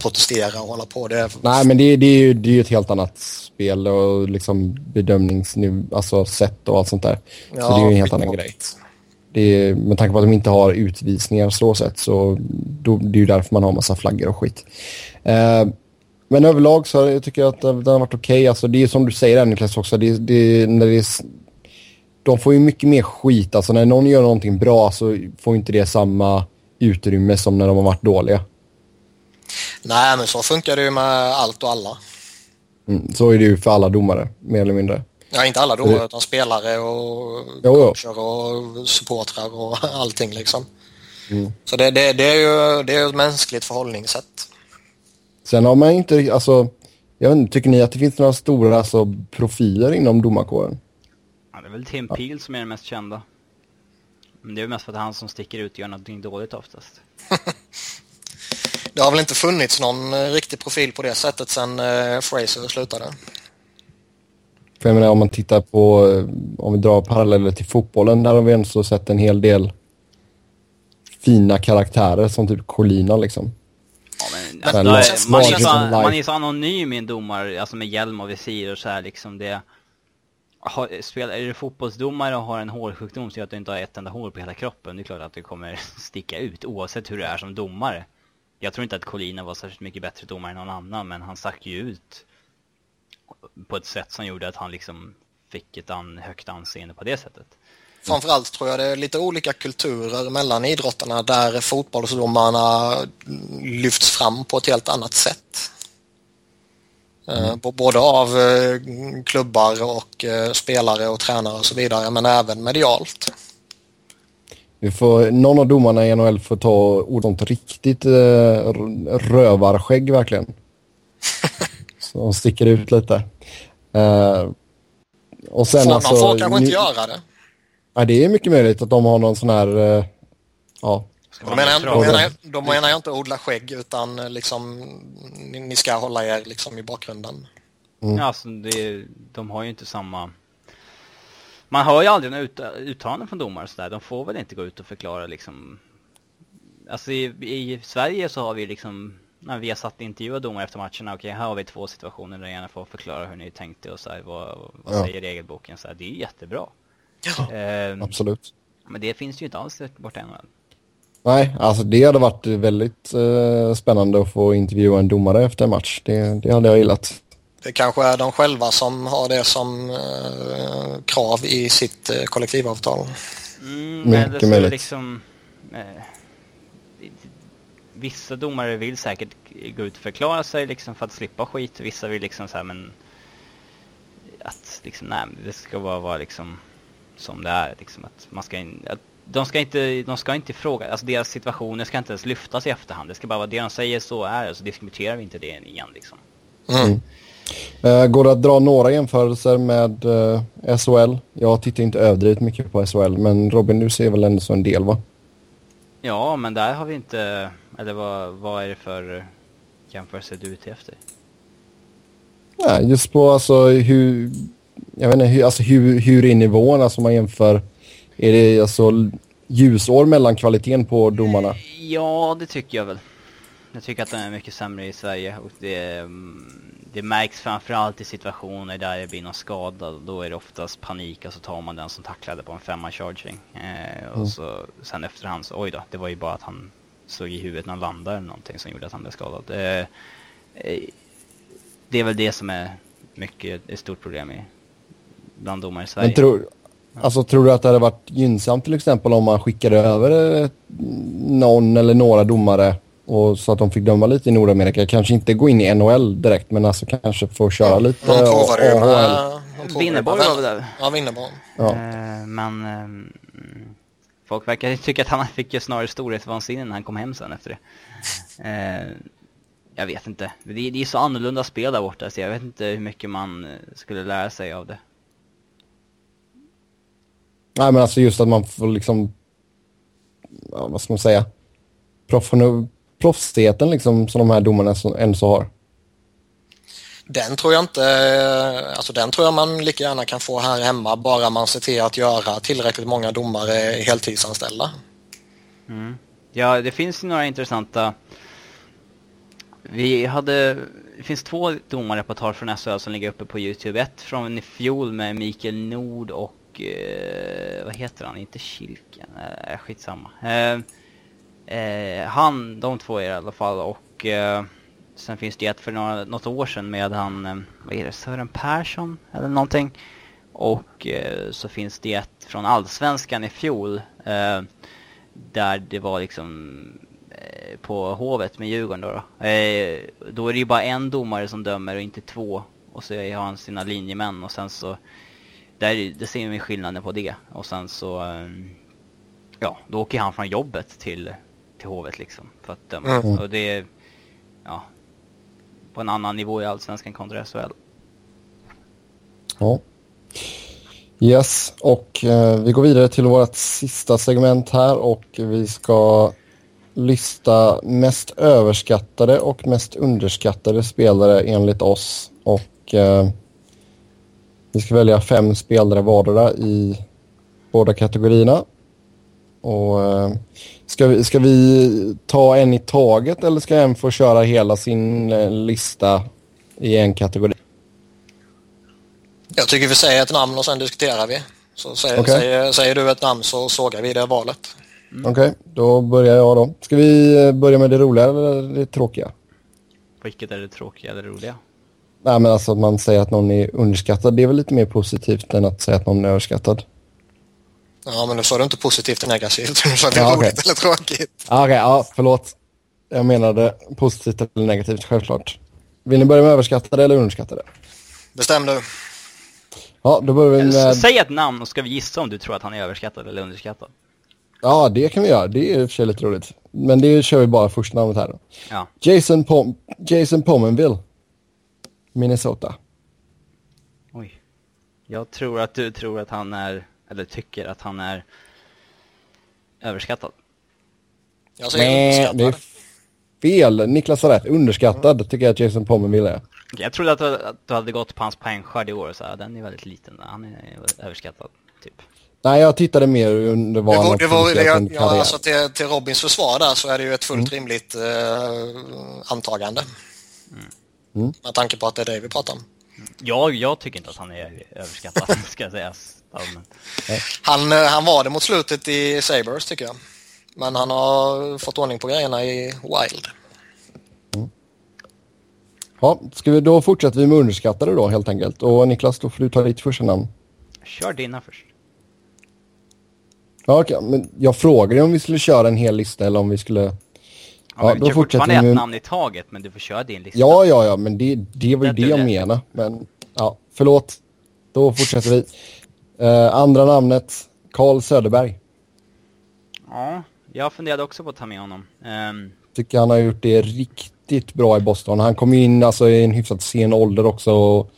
protestera och hålla på. Det Nej, men det, det, är ju, det är ju ett helt annat spel och liksom bedömningssätt alltså och allt sånt där. Ja, så det är ju en helt annan grej. Det är, med tanke på att de inte har utvisningar så sätt så då, det är ju därför man har massa flaggor och skit. Eh, men överlag så jag tycker jag att den har varit okej. Okay. Alltså, det är som du säger Niklas också. Det, det, när det är, de får ju mycket mer skit. Alltså när någon gör någonting bra så får inte det samma utrymme som när de har varit dåliga. Nej, men så funkar det ju med allt och alla. Mm, så är det ju för alla domare, mer eller mindre. Ja, inte alla domare, det... utan spelare och jo, coacher och supportrar och allting liksom. Mm. Så det, det, det, är ju det är ett mänskligt förhållningssätt. Sen har man inte, alltså, jag vet inte, tycker ni att det finns några stora alltså, profiler inom domarkåren? Ja, det är väl Tim ja. Peel som är den mest kända. Men det är mest för att han som sticker ut och gör någonting dåligt oftast. det har väl inte funnits någon eh, riktig profil på det sättet sen uh, Fraser slutade. För jag menar om man tittar på, eh, om vi drar paralleller till fotbollen, där har vi ändå sett en hel del fina karaktärer som typ Colina liksom. Ja, men, alltså, man, är, man, är så, man är så anonym i en domare, alltså med hjälm och visir och så här liksom det har, spelar, är du fotbollsdomare och har en hårsjukdom så att du inte har ett enda hår på hela kroppen, det är klart att du kommer sticka ut oavsett hur du är som domare. Jag tror inte att Colina var särskilt mycket bättre domare än någon annan, men han stack ju ut på ett sätt som gjorde att han liksom fick ett an, högt anseende på det sättet. Framförallt tror jag det är lite olika kulturer mellan idrottarna där fotbollsdomarna lyfts fram på ett helt annat sätt. Mm. Både av eh, klubbar och eh, spelare och tränare och så vidare, men även medialt. Vi får, någon av domarna i NHL får ta ordentligt riktigt rövarskägg verkligen. de sticker ut lite. Uh, och sen får, alltså, får kanske inte göra det. Ja, det är mycket möjligt att de har någon sån här, uh, ja, då menar, jag, då, menar jag, då menar jag inte odla skägg utan liksom ni, ni ska hålla er liksom i bakgrunden. Mm. Ja, alltså det, de har ju inte samma... Man hör ju aldrig några ut, uttalanden från domare sådär. De får väl inte gå ut och förklara liksom... Alltså i, i Sverige så har vi liksom... När vi har satt intervjuat domare efter matcherna, okej här har vi två situationer där gärna får förklara hur ni tänkte och så här, vad, vad ja. säger regelboken? Så här, det är jättebra. Ja, eh, absolut. Men det finns ju inte alls borta än. Nej, alltså det hade varit väldigt eh, spännande att få intervjua en domare efter en match. Det, det hade jag gillat. Det kanske är de själva som har det som eh, krav i sitt eh, kollektivavtal. Mm, Mycket möjligt. Liksom, eh, vissa domare vill säkert gå ut och förklara sig liksom för att slippa skit. Vissa vill liksom så här, men att liksom, nej, det ska bara vara liksom som det är. Liksom, att man ska in, att de ska inte, de ska inte fråga, alltså deras situationer ska inte ens lyftas i efterhand. Det ska bara vara det de säger så är det, så diskuterar vi inte det igen liksom. Mm. Uh, går det att dra några jämförelser med uh, eh, SHL? Jag tittar inte överdrivet mycket på SHL, men Robin, du ser väl ändå så en del va? Ja, men där har vi inte, eller vad, vad är det för jämförelse du är ute efter? Nej, just på alltså hur, jag vet inte, hur, alltså hur, hur är nivån, alltså man jämför är det alltså ljusår mellan kvaliteten på domarna? Ja, det tycker jag väl. Jag tycker att den är mycket sämre i Sverige och det, det märks framförallt i situationer där det blir någon skada. Då är det oftast panik och så tar man den som tacklade på en femma charging. Eh, och Mm. så sen efterhand så, oj då, det var ju bara att han slog i huvudet när han landade eller någonting som gjorde att han blev skadad. Eh, eh, det är väl det som är mycket ett stort problem i bland domare i Sverige. Men tror, alltså, tror du att det hade varit gynnsamt till exempel om man skickade över eh, någon eller några domare och så att de fick döma lite i Nordamerika? Kanske inte gå in i NHL direkt men alltså kanske få köra lite AHL. Winnerborg var väl där? Ja, Winnerborg. Ja. Eh, men ehm, folk verkar tycka att han fick ju snarare storhetsvansinne när han kom hem sen efter det. Eh, jag vet inte. Det är, det är så annorlunda spel där borta så jag vet inte hur mycket man eh, skulle lära sig av det. Nej men alltså just att man får liksom, ja, vad ska man säga, Profession- proffsigheten liksom som de här domarna ändå så har. Den tror jag inte, alltså den tror jag man lika gärna kan få här hemma bara man ser till att göra tillräckligt många domare heltidsanställda. Mm. Ja, det finns några intressanta... Vi hade... Det finns två domarreportage från SHL som ligger uppe på Youtube. Ett från i fjol med Mikael Nord och... Eh, vad heter han? Inte Kilken? Eh, skitsamma. Eh, eh, han, de två är det i alla fall och... Eh, sen finns det ett för några, något år sedan med han... Eh, vad är det? Sören Persson? Eller någonting. Och eh, så finns det ett från Allsvenskan i fjol. Eh, där det var liksom eh, på Hovet med Djurgården då. Då. Eh, då är det ju bara en domare som dömer och inte två. Och så har han sina linjemän och sen så där, det ser vi skillnaden på det. Och sen så eh, ja, då åker han från jobbet till, till Hovet liksom för att döma. Mm. Och det är ja, på en annan nivå i Allsvenskan kontra SHL. Ja. Yes, och eh, vi går vidare till vårt sista segment här och vi ska lista mest överskattade och mest underskattade spelare enligt oss. Och eh, vi ska välja fem spelare vardera i båda kategorierna. Och eh, ska, vi, ska vi ta en i taget eller ska en få köra hela sin eh, lista i en kategori? Jag tycker vi säger ett namn och sen diskuterar vi. Så säger, Okej. säger, säger du ett namn så sågar vi det valet. Okej, då börjar jag då. Ska vi eh, börja med det roliga eller det tråkiga? Vilket är det tråkiga eller roliga? Nej men alltså att man säger att någon är underskattad, det är väl lite mer positivt än att säga att någon är överskattad. Ja, men nu sa du inte positivt och negativt. Du sa att det är Ja, roligt eller tråkigt. Ah, Okej, ja förlåt. Jag menade positivt eller negativt, självklart. Vill ni börja med överskattade eller underskattade? Bestäm du. Ja, då börjar vi med... Säg ett namn och ska vi gissa om du tror att han är överskattad eller underskattad. Ja, det kan vi göra. Det är i och för sig lite roligt. Men det kör vi bara första namnet här då. Ja. Jason, Pom Jason Pominville. Minnesota. Oj. Jag tror att du tror att han är, eller tycker att han är överskattad. Jag säger Nej, det är fel. Niklas har rätt. Underskattad tycker jag att Jason Pominville är. Jag trodde att du, att du hade gått på hans poängskörd i år och så här, den är väldigt liten. Han är överskattad, typ. Nej, jag tittade mer under vad Det han var, har det var, det, producerat ja, alltså till, till Robins försvar där så är det ju ett fullt rimligt eh, antagande. Mm. Med tanke på att det är det vi pratar om. Jag, jag tycker inte att han är överskattad, ska sägas. allmänt. Han, eh, han var det mot slutet i Sabres tycker jag. Men han har fått ordning på grejerna i Wild. Ja, ska vi, då fortsätter vi med underskattade då helt enkelt. Och Niklas, då får du ta ditt första namn. Kör dina först. Ja, okej, men jag frågade om vi skulle köra en hel lista eller om vi skulle... Ja, Ja, då kör fortfarande ett namn i taget, men du får köra din lista. Ja, ja, ja, men det, det var ju Det det jag menade. Men ja, förlåt. Då fortsätter vi. Eh, andra namnet, Carl Söderberg. Ja, jag funderade också på att ta med honom. Ehm, Tycker han har gjort det riktigt bra i Boston. Han kom in alltså, i en hyfsat sen ålder också och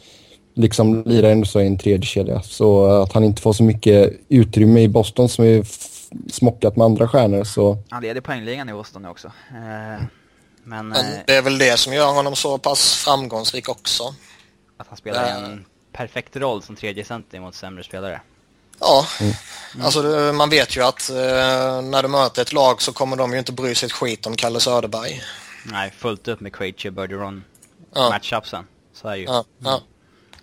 liksom lirar ändå så i en tredje kedja. Så att han inte får så mycket utrymme i Boston som är smockat med andra stjärnor så... han leder poängligan i Boston nu också. Ehm, men Men eh, det är väl det som gör honom så pass framgångsrik också. att han spelar Ja. en perfekt roll som tredje center mot sämre spelare. Ja, Mm. alltså man vet ju att eh, när du möter ett lag så kommer de ju inte bry sig ett skit om Kalle Söderberg. Nej, fullt upp med Krejci och Bergeron Ja. matchupsen. Så är ju. Ja, ja.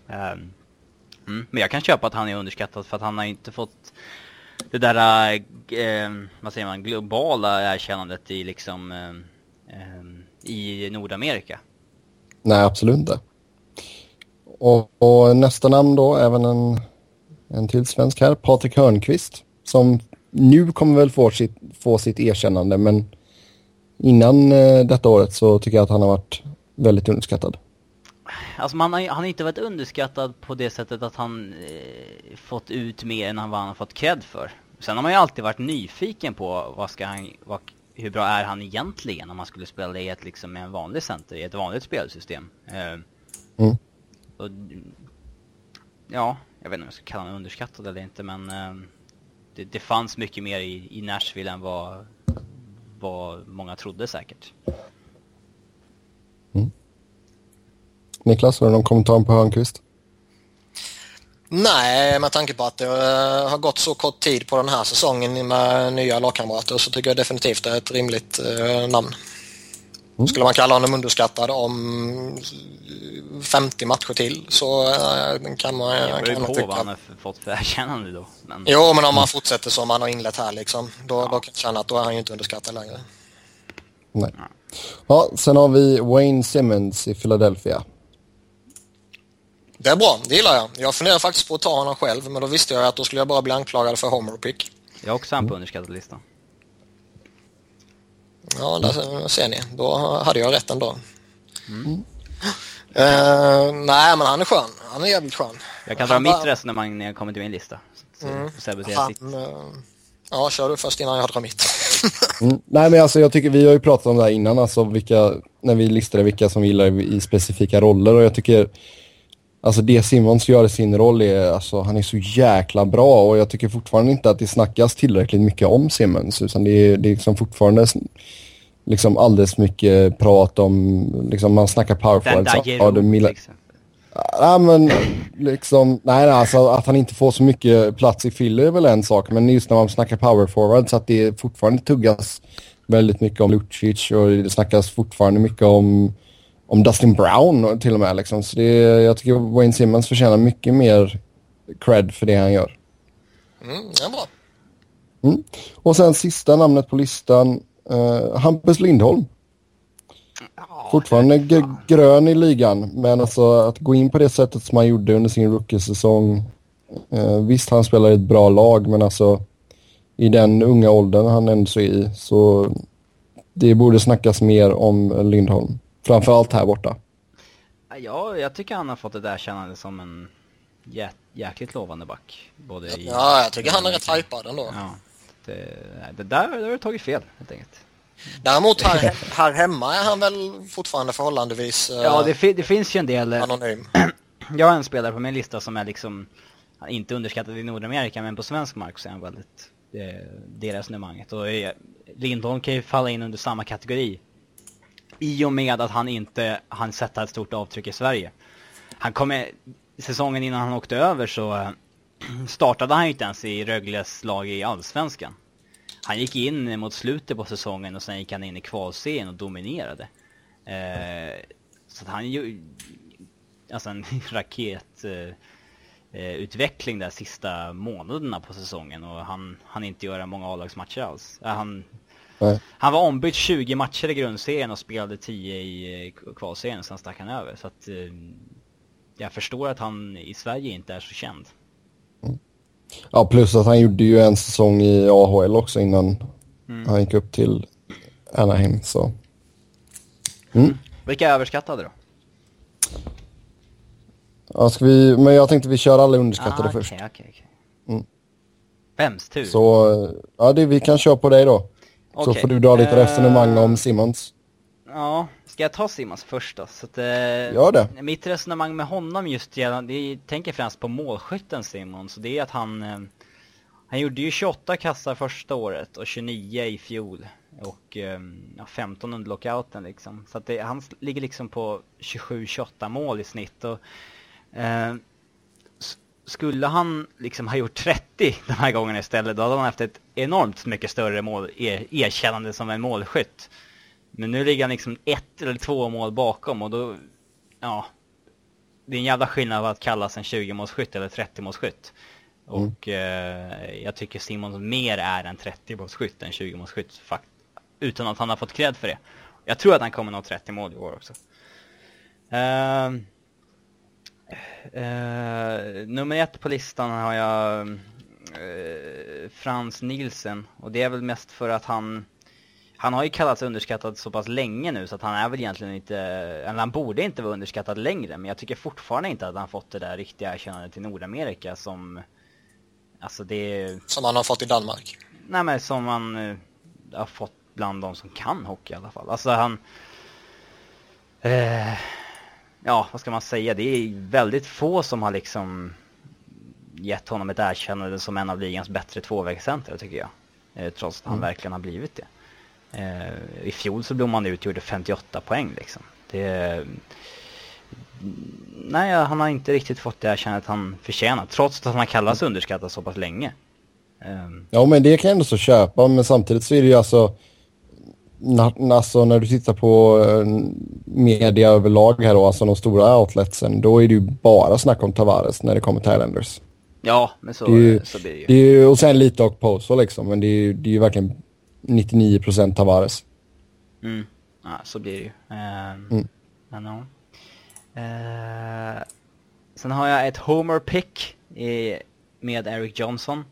Ehm, mm, men jag kan köpa att han är underskattad för att han har inte fått det där, eh, eh, vad säger man, globala erkännandet i liksom eh, eh, i Nordamerika. Nej, absolut inte. Och, och, nästa namn då, även en, en till svensk här, Patrik Hörnqvist. Som nu kommer väl få sitt, få sitt erkännande, men innan eh, detta året så tycker jag att han har varit väldigt underskattad. Alltså man har, han har inte varit underskattad på det sättet att han eh, fått ut mer än vad han har fått cred för. Sen har man ju alltid varit nyfiken på vad ska han, vad, hur bra är han egentligen om man skulle spela i ett liksom en vanlig center, i ett vanligt spelsystem. Eh, mm. och, ja, jag vet inte om jag ska kalla honom underskattad eller inte men eh, det, det, fanns mycket mer i, i Nashville än vad, vad många trodde säkert. Mm. Niklas, har du någon kommentar på Hörnqvist? Nej, med tanke på att det uh, har gått så kort tid på den här säsongen med nya lagkamrater så tycker jag definitivt det är ett rimligt uh, namn. Mm. Skulle man kalla honom underskattad om 50 matcher till så uh, kan man... Det beror på vad han har fått för erkännande då. Men... Jo, men om han fortsätter som han har inlett här liksom, då, ja. då kan jag känna att då är han ju inte underskattad längre. Nej. Ja, sen har vi Wayne Simmons i Philadelphia. Det är bra, det gillar jag. Jag funderar faktiskt på att ta honom själv, men då visste jag att då skulle jag bara bli anklagad för homer pick. Jag har också han på underskattad listan. Ja, där ser ni. Då hade jag rätt ändå. Mm. Uh, nej, men han är skön. Han är jävligt skön. Jag kan dra han mitt bara... resonemang när jag kommer till min lista. Så mm. han, uh, ja, kör du först innan jag drar mitt. mm. Nej, men alltså jag tycker vi har ju pratat om det här innan, alltså vilka, när vi listade vilka som gillar i specifika roller och jag tycker Alltså det Simmons gör i sin roll är, alltså han är så jäkla bra och jag tycker fortfarande inte att det snackas tillräckligt mycket om Simmons utan det är, det är liksom fortfarande liksom alldeles mycket prat om, liksom man snackar powerforwards. Ja, det Mila... Liksom. Ja, men liksom, nej, nej alltså att han inte får så mycket plats i Philly är väl en sak, men just när man snackar powerforwards att det fortfarande tuggas väldigt mycket om Lucic och det snackas fortfarande mycket om om Dustin Brown till och med. Liksom. Så det, jag tycker Wayne Simmons förtjänar mycket mer cred för det han gör. Mm, det är bra. Mm. Och sen sista namnet på listan, uh, Hampus Lindholm. Oh, Fortfarande grön i ligan, men alltså att gå in på det sättet som han gjorde under sin rookie-säsong. Uh, visst, han spelar i ett bra lag, men alltså i den unga åldern han ändå är i så det borde snackas mer om Lindholm. Framförallt här borta. Ja, jag tycker han har fått ett erkännande som en jä jäkligt lovande back. Både i, ja, jag tycker han är rätt hypad ändå. Ja, det, det där det har du tagit fel helt enkelt. Däremot här, här hemma är han väl fortfarande förhållandevis Ja, det, fi det finns ju en del... Eh, anonym. Jag har en spelare på min lista som är liksom inte underskattad i Nordamerika, men på svensk mark så är han väldigt... Det, det resonemanget. Och Lindholm kan ju falla in under samma kategori i och med att han inte han sätta ett stort avtryck i Sverige. Han kommer, säsongen innan han åkte över så eh, startade han ju inte ens i Rögles lag i Allsvenskan. Han gick in mot slutet på säsongen och sen gick han in i kvalserien och dominerade. Eh, så att han ju, alltså en raketutveckling eh, eh där sista månaderna på säsongen och han han inte göra många A-lagsmatcher alls. Eh, han han var ombytt 20 matcher i grundserien och spelade 10 i eh, kvalserien, sen stack han över. Så att eh, jag förstår att han i Sverige inte är så känd. Mm. Ja, plus att han gjorde ju en säsong i AHL också innan mm. han gick upp till Anaheim, så... Mm. Vilka är överskattade då? Ja, ska vi... Men jag tänkte vi kör alla underskattade ah, först. Okay, okay, okay. Mm. Vems tur? Så, ja det, vi kan köra på dig då. Så får du dra lite uh, resonemang om Simmons. Ja, ska jag ta Simmons först då? Så att, uh, Gör det. Mitt resonemang med honom just gällande, det tänker främst på målskytten Simmons. Det är att han, uh, han gjorde ju 28 kassar första året och 29 i fjol. Och ja, 15 under lockouten liksom. Så att det, han ligger liksom på 27-28 mål i snitt. Och, skulle han liksom ha gjort 30 de här gångerna istället, då hade han haft ett enormt mycket större mål, er, erkännande som en målskytt. Men nu ligger han liksom ett eller två mål bakom och då, ja, det är en jävla skillnad att kallas en 20-målsskytt eller 30-målsskytt. Mm. Och eh, jag tycker Simon mer är en 30-målsskytt än 20-målsskytt. Utan att han har fått cred för det. Jag tror att han kommer nå 30 mål i år också. Uh, uh, nummer ett på listan har jag uh, Frans Nielsen. Och det är väl mest för att han han har ju kallats underskattad så pass länge nu så att han är väl egentligen inte, eller han borde inte vara underskattad längre men jag tycker fortfarande inte att han fått det där riktiga erkännandet i Nordamerika som, alltså det Som han har fått i Danmark? Nej men som han uh, har fått bland de som kan hockey i alla fall. Alltså han, uh, ja vad ska man säga, det är väldigt få som har liksom gett honom ett erkännande som en av ligans bättre tvåvägscenter tycker jag. Uh, trots att han mm. verkligen har blivit det. Eh, I fjol så blommade han ut och gjorde 58 poäng liksom. Det, nej, han har inte riktigt fått det erkännandet han förtjänar. Trots att han har kallats underskattad så pass länge. Um. Ja, men det kan jag ändå så köpa. Men samtidigt så är det ju alltså... Na, alltså när du tittar på uh, media överlag här då, alltså de stora outletsen, då är det ju bara snack om Tavares när det kommer till Islanders. Ja, men så, det är så blir det ju. Det är ju. Och sen lite och Poso liksom, men det är ju, det är ju verkligen 99 procent Tavares. Mm. Ja, så blir det ju. Uh, mm. Men ja. Uh, sen har jag ett Homer pick i, med Eric Johnson.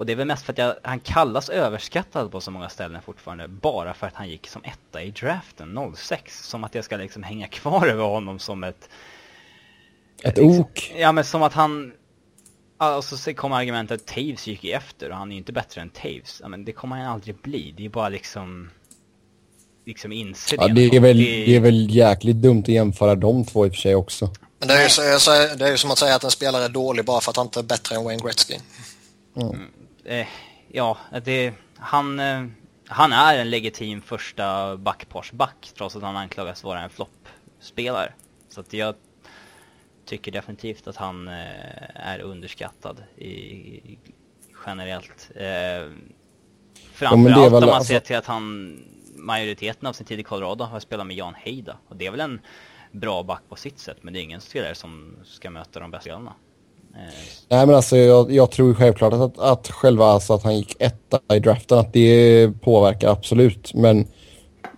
Och det är väl mest för att jag, han kallas överskattad på så många ställen fortfarande. Bara för att han gick som etta i draften 06. Som att jag ska liksom hänga kvar över honom som ett... Ett liksom, ok? Ja men som att han Alltså så kommer argumentet att Taves gick efter och han är ju inte bättre än Taves. Ja, men det kommer han aldrig bli. Det är bara liksom... Liksom inse det. Ja, det är, väl, det... är väl jäkligt dumt att jämföra de två i och för sig också. Men det är, ju, så, det är ju som att säga att en spelare är dålig bara för att han inte är bättre än Wayne Gretzky. Mm. Eh, ja, det... Han... Eh, han är en legitim första backparsback trots att han anklagas vara en floppspelare. Så att jag tycker definitivt att han eh, är underskattad i, generellt. Eh, framförallt om man alltså... ser till att han majoriteten av sin tid i Colorado har spelat med Jan Heida. Och det är väl en bra back på sitt sätt, men det är ingen spelare som ska möta de bästa spelarna. Eh. Nej men alltså jag, jag tror självklart att, att själva alltså att han gick etta i draften, att det påverkar absolut. Men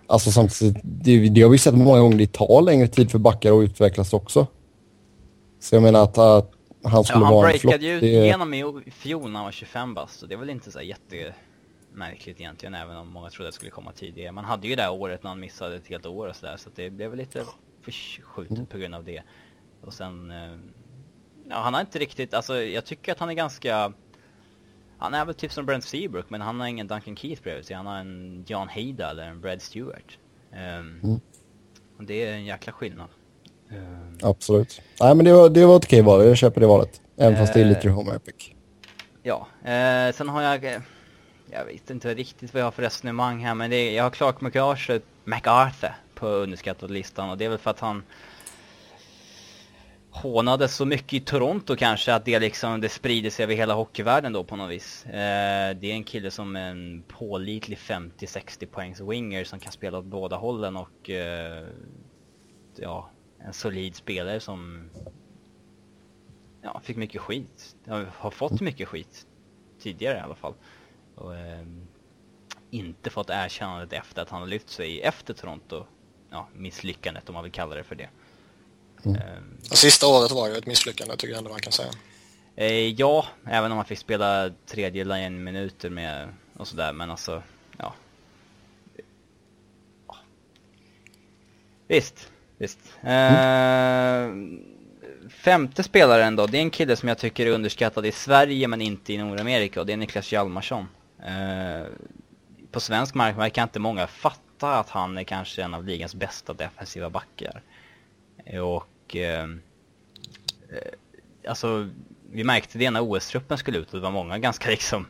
alltså samtidigt, det, det har vi sett många gånger, det tar längre tid för backar att utvecklas också. Så jag menar att, att han skulle ja, han vara en flopp. Han breakade ju igenom i fjol när han var 25 bast och det är väl inte så jättemärkligt egentligen även om många trodde att det skulle komma tidigare. Man hade ju det här året när han missade ett helt år och sådär så, det blev väl lite förskjutet mm. på grund av det. Och sen, eh, ja han har inte riktigt, alltså jag tycker att han är ganska han är väl typ som Brent Seabrook men han har ingen Duncan Keith bredvid sig. Han har en John Hayda eller en Brad Stewart. Um, mm. Och det är en jäkla skillnad. Uh, Absolut. Nej men det var, det var ett okej val, jag köper det valet. Även uh, fast det är lite Home Epic. Ja, uh, sen har jag... Jag vet inte riktigt vad jag har för resonemang här men det är, jag har Clark McArthur, MacArthur på underskattad listan och det är väl för att han Hånades så mycket i Toronto kanske att det liksom, det sprider sig över hela hockeyvärlden då på något vis. Eh, det är en kille som är en pålitlig 50-60 poängs winger som kan spela åt båda hållen och eh, ja, en solid spelare som ja, fick mycket skit. Har fått mycket skit tidigare i alla fall. Och eh, inte fått erkännandet efter att han har lyft sig efter Toronto. Ja, misslyckandet om man vill kalla det för det. Mm. Eh, sista året var ju ett misslyckande tycker jag ändå man kan säga. Eh, ja, även om man fick spela tredje line minuter med och sådär, men alltså, ja. Visst, Visst. Mm. Uh, femte spelaren då, det är en kille som jag tycker är underskattad i Sverige men inte i Nordamerika och det är Niklas Hjalmarsson. Uh, på svensk mark verkar inte många fatta att han är kanske en av ligans bästa defensiva backar. Och uh, alltså, vi märkte det när OS-truppen skulle ut och det var många ganska liksom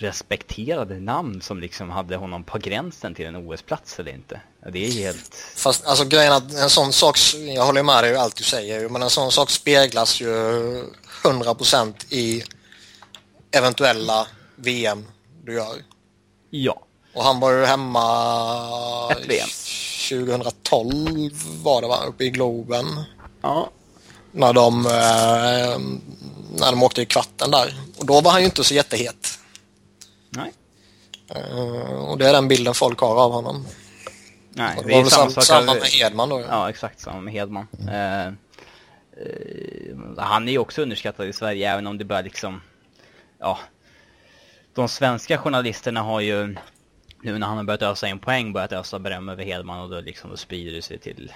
respekterade namn som liksom hade honom på gränsen till en OS-plats eller inte. Det är helt... Fast alltså grejen att en sån sak, jag håller med dig i allt du säger, men en sån sak speglas ju 100% i eventuella VM du gör. Ja. Och han var ju hemma Ett VM. 2012 var det va, uppe i Globen. Ja. när de, eh, när de åkte i kvarten där. Och då var han ju inte så jättehet. Nej. Eh, och det är den bilden folk har av honom. Nej, det det var är väl samma samma, samma med Edman då. Ja, exakt samma med Hedman. Eh, eh, han är ju också underskattad i Sverige, även om det bara liksom... Ja. De svenska journalisterna har ju, nu när han har börjat ösa in poäng, börjat ösa beröm över Hedman och då liksom då sprider det sig till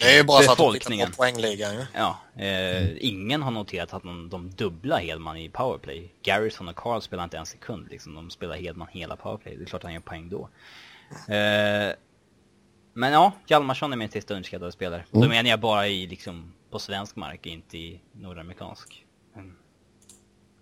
Det är ju bara för att befolkningen. på poängligan ju. Ja, eh, ingen har noterat att de, de dubblar Hedman i powerplay. Garrison och Carl spelar inte en sekund liksom. De spelar Hedman hela powerplay. Det är klart han gör poäng då. Eh, men ja, Hjalmarsson är min sista underskattade spelare. Och Då menar jag bara i liksom på svensk mark, inte i nordamerikansk. Mm.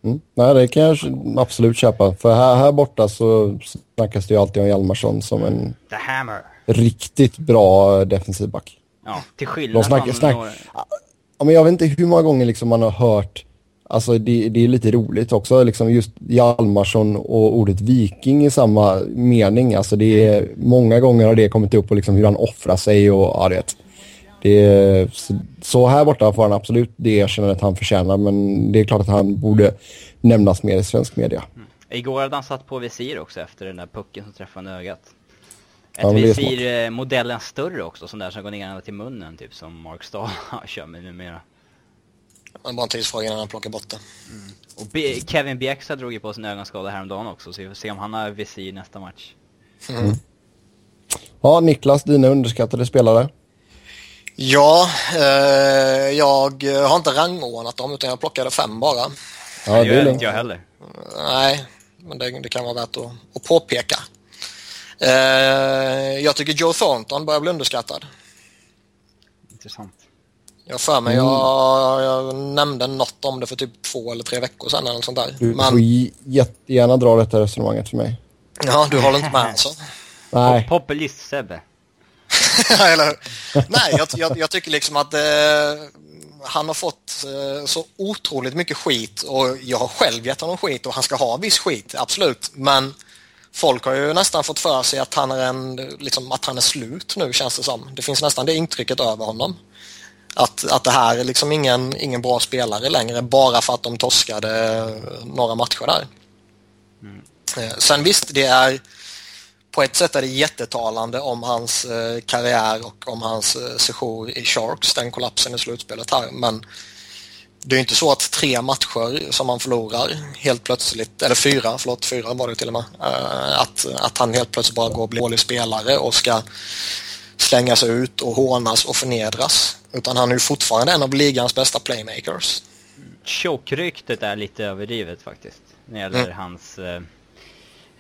Mm. Nej, det kan jag absolut köpa. För här, här borta så snackas det ju alltid om Hjalmarsson som en The Hammer. riktigt bra defensiv back. Ja, till skillnad från snack, några... ja, men jag vet inte hur många gånger liksom man har hört, alltså det, det är lite roligt också, liksom just Hjalmarsson och ordet viking i samma mening. Alltså det är, många gånger har det kommit upp och liksom hur han offrar sig och ja, det, det är, så, så här borta får han absolut det erkännandet han förtjänar men det är klart att han borde nämnas mer i svensk media. Igår hade han satt på visir också efter den där pucken som träffade ögat. Ett Ja, men det är visir, eh, modellen större också, sån där som går ner ända till munnen, typ som Mark Stahl kör med numera. Det är bara en tidsfråga innan han plockar bort det. Och B- Kevin Bjäxa drog ju på sin ögonskada häromdagen också, så vi får se om han har visir nästa match. Ja, Niklas, dina underskattade spelare? Ja, eh, jag har inte rangordnat dem utan jag plockade fem bara. Ja, det gör inte jag heller. Nej, men det, det kan vara värt att, att påpeka. Eh, jag tycker Joe Thornton börjar bli underskattad. Intressant. Jag för mig, Mm. jag, jag nämnde något om det för typ två eller tre veckor sedan eller sånt där. Du får Men, j- jättegärna dra detta resonemanget för mig. ja, du håller inte med alltså? Nej. Populist-Sebbe. Eller? Nej, jag, jag, jag tycker liksom att eh, han har fått eh, så otroligt mycket skit och jag har själv gett honom skit och han ska ha viss skit, absolut. Men folk har ju nästan fått för sig att han är, en, liksom, att han är slut nu känns det som. Det finns nästan det intrycket över honom. Att, att det här är liksom ingen, ingen bra spelare längre bara för att de torskade eh, några matcher där. Eh, Sen visst, det är på ett sätt är det jättetalande om hans eh, karriär och om hans sejour i Sharks, den kollapsen i slutspelet här. Men det är inte så att tre matcher som han förlorar helt plötsligt, eller fyra, förlåt, fyra var det till och med, eh, att, att han helt plötsligt bara går och blir dålig spelare och ska slängas ut och hånas och förnedras. Utan han är ju fortfarande en av ligans bästa playmakers. Choke-ryktet är lite överdrivet faktiskt. När det gäller Mm. hans... Eh,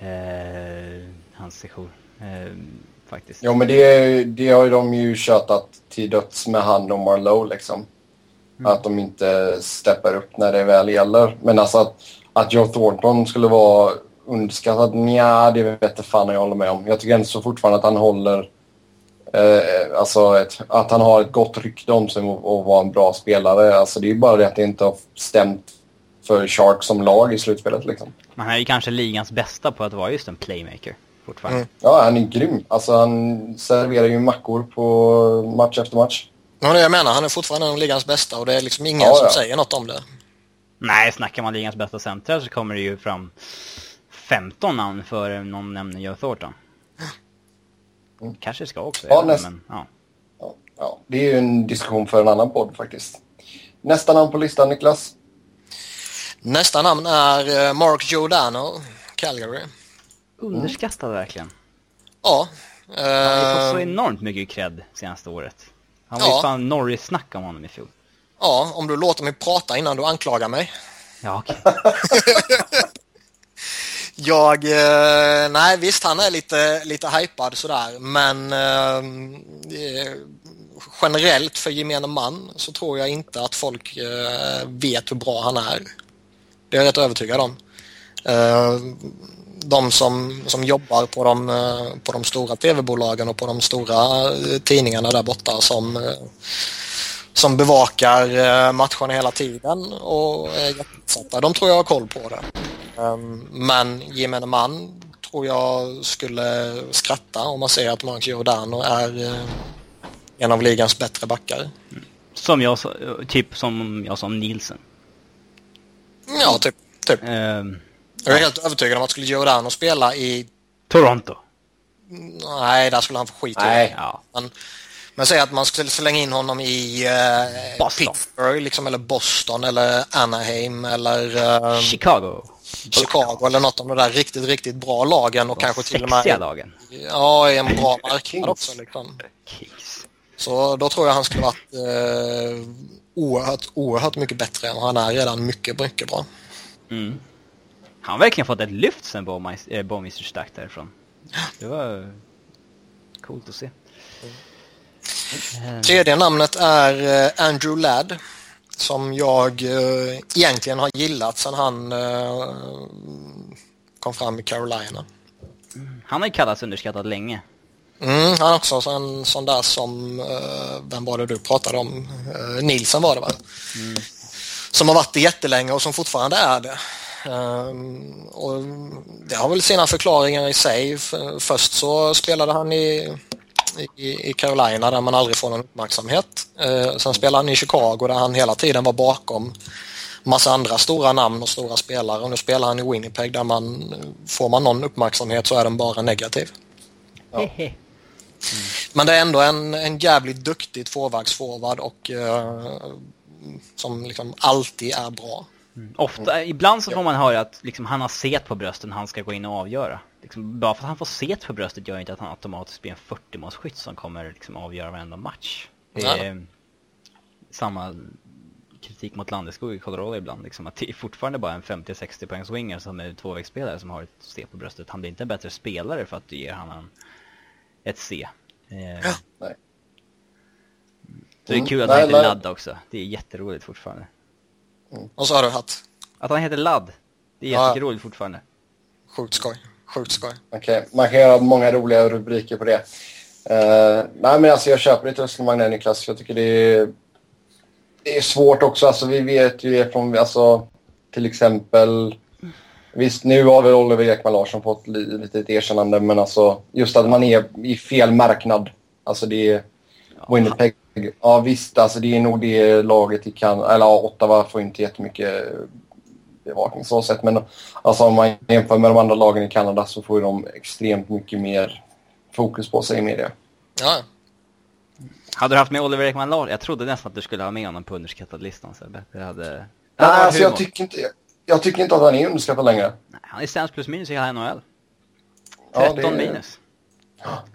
eh, hans sejour. Eh, faktiskt. Jo men det, det har ju de ju tjötat till döds med han och Marlowe liksom. Att de inte steppar upp när det väl gäller. Men alltså att, att Joe Thornton skulle vara underskattad, nja det vet jag fan jag håller med om. Jag tycker ändå så fortfarande att han håller eh, alltså ett, att han har ett gott rykte om sig och, och vara en bra spelare. Alltså det är ju bara det att det inte har stämt för Sharks som lag i slutspelet liksom. Men han är ju kanske ligans bästa på att vara just en playmaker. Fortfarande. Mm. Ja, han är grym. Alltså han serverar ju mackor på match efter match. Ja, det jag menar, han är fortfarande en av ligans bästa och det är liksom ingen Ja, som ja. säger något om det. Nej, snackar man ligans bästa centrar så kommer det ju fram 15 namn före någon nämner Joe Thornton. Kanske ska också Ja, näst- men ja. Ja, ja, det är ju en diskussion för en annan podd faktiskt. Nästa namn på listan, Niklas? Nästa namn är eh, Mark Giordano, Calgary. Underskattad verkligen. Ja. Han har fått så Eh, enormt mycket cred senaste året. Han var Ja. ju fan Norris-snack om honom i fjol. ja, om du låter mig prata innan du anklagar mig. Ja, okej. Jag, eh, nej visst han är lite, lite hypad sådär men eh, eh, generellt för gemene man så tror jag inte att folk eh, vet hur bra han är. Det är jag rätt övertygad om. De som, som jobbar på de, eh, på de stora tv-bolagen och på de stora eh, tidningarna där borta som, eh, som bevakar matcherna hela tiden och är jätteutsatta. De tror jag har koll på det. Ehm, Men gemene man tror jag skulle skratta om man ser att Mark Giordano är en av ligans bättre backar. Som jag typ som jag sa om Nielsen. Ja, typ. typ. Ehm, Jag är helt övertygad om att skulle Giordano spela i... Toronto. Nej, där skulle han få skit. Nej. Ja. Men, men säg att man skulle slänga in honom i eh, Boston. Pittsburgh liksom, eller Boston eller Anaheim eller eh, Chicago. Chicago eller något av de där riktigt, riktigt bra lagen och kanske till och med lagen. ja, i en bra marknad också. Liksom. Kings. Så då tror jag han skulle varit eh, oerhört, oerhört mycket bättre än han är redan mycket, mycket bra. Mm. Han har verkligen fått ett lyft sen Bowmeister äh, Bowmeister stack därifrån. Det var coolt att se. Ehm, Tredje namnet är eh, Andrew Ladd som jag eh, egentligen har gillat sedan han eh, kom fram i Carolina. Han har ju kallats underskattad länge. Mm, han är också en sån där som, eh, vem var det du pratade om? Eh, Nilsen var det va? Som har varit det jättelänge och som fortfarande är det. Ehm, och det har väl sina förklaringar i sig. Först så spelade han i, i, i Carolina där man aldrig får någon uppmärksamhet. Eh, sen spelade han i Chicago där han hela tiden var bakom massa andra stora namn och stora spelare. Och nu spelar han i Winnipeg där man, får man någon uppmärksamhet så är den bara negativ. Hehe. Men det är ändå en, en jävligt duktig tvåvägsforward och eh, som liksom alltid är bra. Ofta, ibland så får man höra att liksom, han har set på brösten han ska gå in och avgöra. Liksom, bara för att han får set på bröstet gör inte att han automatiskt blir en 40-målsskytt som kommer liksom, avgöra varenda match. Det är samma kritik mot Landeskog i Colorado ibland. Liksom, att det är fortfarande bara en 50-60 poängs winger som är tvåvägsspelare som har ett C på bröstet. Han blir inte en bättre spelare för att du ger honom ett C. Eh, Nej. Så det är Mm. kul att Nej, han heter nej. Ladd också. Det är jätteroligt fortfarande. Och så har du haft Att han heter Ladd, det är Ja. jätteroligt fortfarande. sjukt skoj. Sjukt skoj. Okej, man kan göra många roliga rubriker på det. Eh, nej, men alltså jag köper ditt resonemang där Niklas. Jag tycker det är, det är svårt också. Alltså, vi vet ju det från, alltså, till exempel... Visst, nu har väl Oliver Ekman Larsson fått li, lite ett erkännande, men alltså just att man är i fel marknad. Alltså det är Winnipeg. Ja visst, alltså det är nog det laget i Kanada, eller ja, Ottawa får inte jättemycket bevakning så sett. Men alltså om man jämför med de andra lagen i Kanada så får de extremt mycket mer fokus på sig i media. Ja, Hade du haft med Oliver Ekman Larsson? Jag trodde nästan att du skulle ha med honom på underskattad listan Sebbe. Det hade... Det hade Nej, alltså jag tycker, inte, jag tycker inte att han är underskattad längre. Nej, Han är sämst plus minus i hela NHL. Ja, 13 det är- minus.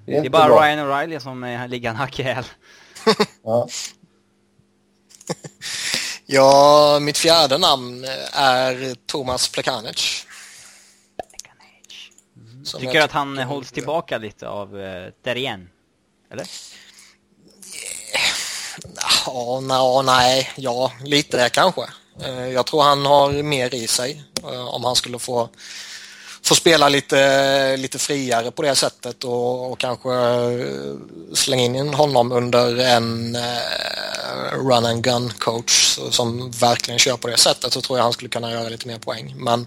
Det är, Det är bara bra. Ryan O'Reilly som ligger en hack i häl. Ja. ja, mitt fjärde namn är Thomas Plekanec. Som Tycker jag du att han tycker- eh, hålls tillbaka lite av uh, Terrien? Eller? Ja, na, nej, ja, lite kanske. Eh, Jag tror han har mer i sig eh, om han skulle få, får spela lite, lite friare på det sättet och, och kanske eh, slänga in honom under en eh, run and gun coach som verkligen kör på det sättet så tror jag han skulle kunna göra lite mer poäng. Men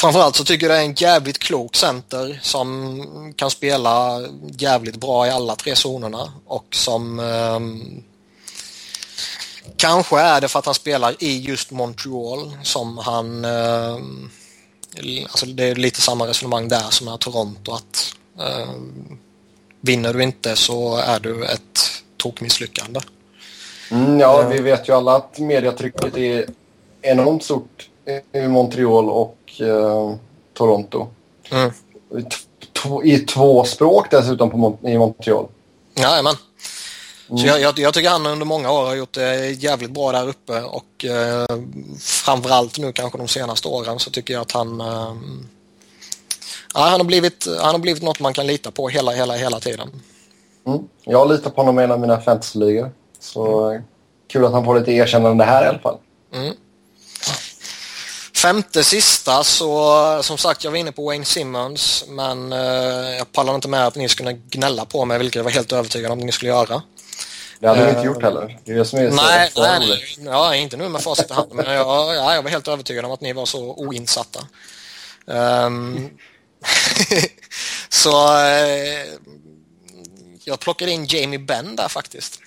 Framförallt så tycker jag det är en jävligt klok center som kan spela jävligt bra i alla tre zonerna och som ehm, kanske är det för att han spelar i just Montreal som han eh, alltså det är lite samma resonemang där som är Toronto att ehm, vinner du inte så är du ett tokmisslyckande. Mm, ja, vi vet ju alla att mediatrycket är enormt stort i Montreal och eh, Toronto. Mm. I, två- språk dessutom på i Montreal. Jajamän. Så jag, jag, jag tycker han under många år har gjort det jävligt bra där uppe och eh, framförallt nu kanske de senaste åren så tycker jag att han eh, ja, han, har blivit, han har blivit något man kan lita på hela, hela, hela tiden. Mm. Jag litar på honom i en av mina fantasyligor. Så eh, kul att han får lite erkännande här i alla fall. Mm. Femte sista så som sagt jag var inne på Wayne Simmons men eh, jag pallar inte med att ni skulle gnälla på mig vilket jag var helt övertygad om att ni skulle göra. Det hade vi Eh, inte gjort heller. Det är det som är så Nej, nej. Ja, inte nu med facit i hand, men jag, ja, jag var helt övertygad om att ni var så oinsatta. Ehm, så eh, jag plockade in Jamie Benn där faktiskt.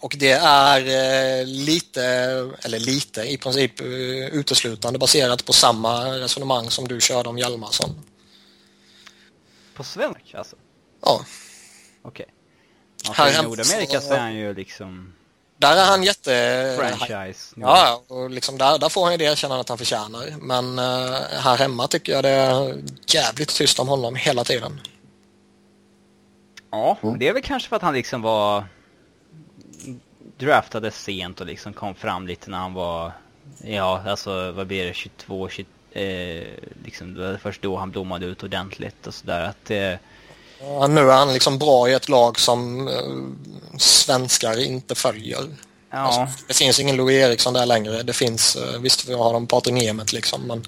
Och det är eh, lite, eller lite, i princip eh, uteslutande baserat på samma resonemang som du körde om Hjalmarsson. På svensk alltså? Ja. Okej. Ja, Här för I Nordamerika så är han ju liksom Där är han jätte... franchise. Ja, och liksom där, där får han ju det erkännandet han förtjänar. Men eh, här hemma tycker jag det är jävligt tyst om honom hela tiden. Ja, det är väl kanske för att han liksom var draftade sent och liksom kom fram lite när han var, ja alltså vad blir det, 22, 20, eh, liksom det var först då han blommade ut ordentligt och sådär att eh, Ja, nu är han liksom bra i ett lag som eh, svenskar inte följer. ja, Alltså, det finns ingen Louis Eriksson där längre. Det finns, eh, visst vi har de Patrik Nemeth liksom men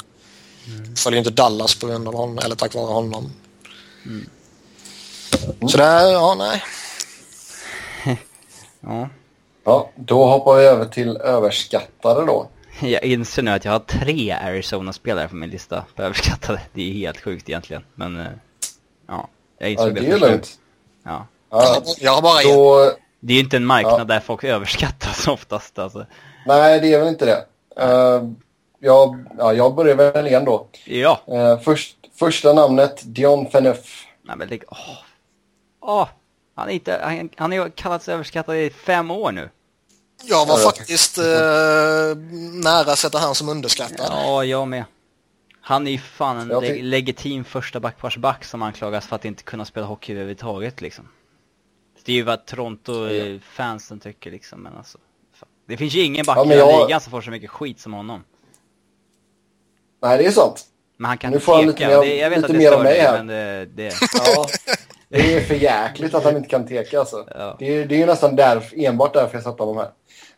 följer inte Dallas på grund av honom eller tack vare honom. Så det är, ja nej. ja. Ja, då hoppar vi över till överskattade då. Jag inser nu att jag har tre Arizona-spelare på min lista på överskattade. Det är helt sjukt egentligen, men eh, ja. Jag Ja, insåg det är lugnt. Ja. Ja, Jag har bara en. då, Det är ju inte en marknad Ja. där folk överskattas oftast alltså. nej, det är väl inte det. Uh, jag, ja, jag börjar väl igen då. Ja. Eh, först, första namnet, Dion Phaneuf. Nej men lägg, åh. Åh. Han är inte, han, han har kallats överskattad i fem år nu. Jag var faktiskt eh, nära att sätta han som underskattad. Ja, jag med. Han är ju fan en leg- tyck- legitim första backparsback som anklagas för att inte kunna spela hockey överhuvudtaget liksom. Det är ju vad Toronto-fansen tycker liksom, men alltså. Fan. Det finns ju ingen back Ja, i jag- ligan som får så mycket skit som honom. Nej, det är sant. Men han kan Nu får han teka. lite mer- det, jag vet lite att det mer av mig här. men det, det, Ja, det är för jäkligt att han inte kan teka alltså. Ja. Det, är, det är ju nästan därför, enbart därför jag satte honom här.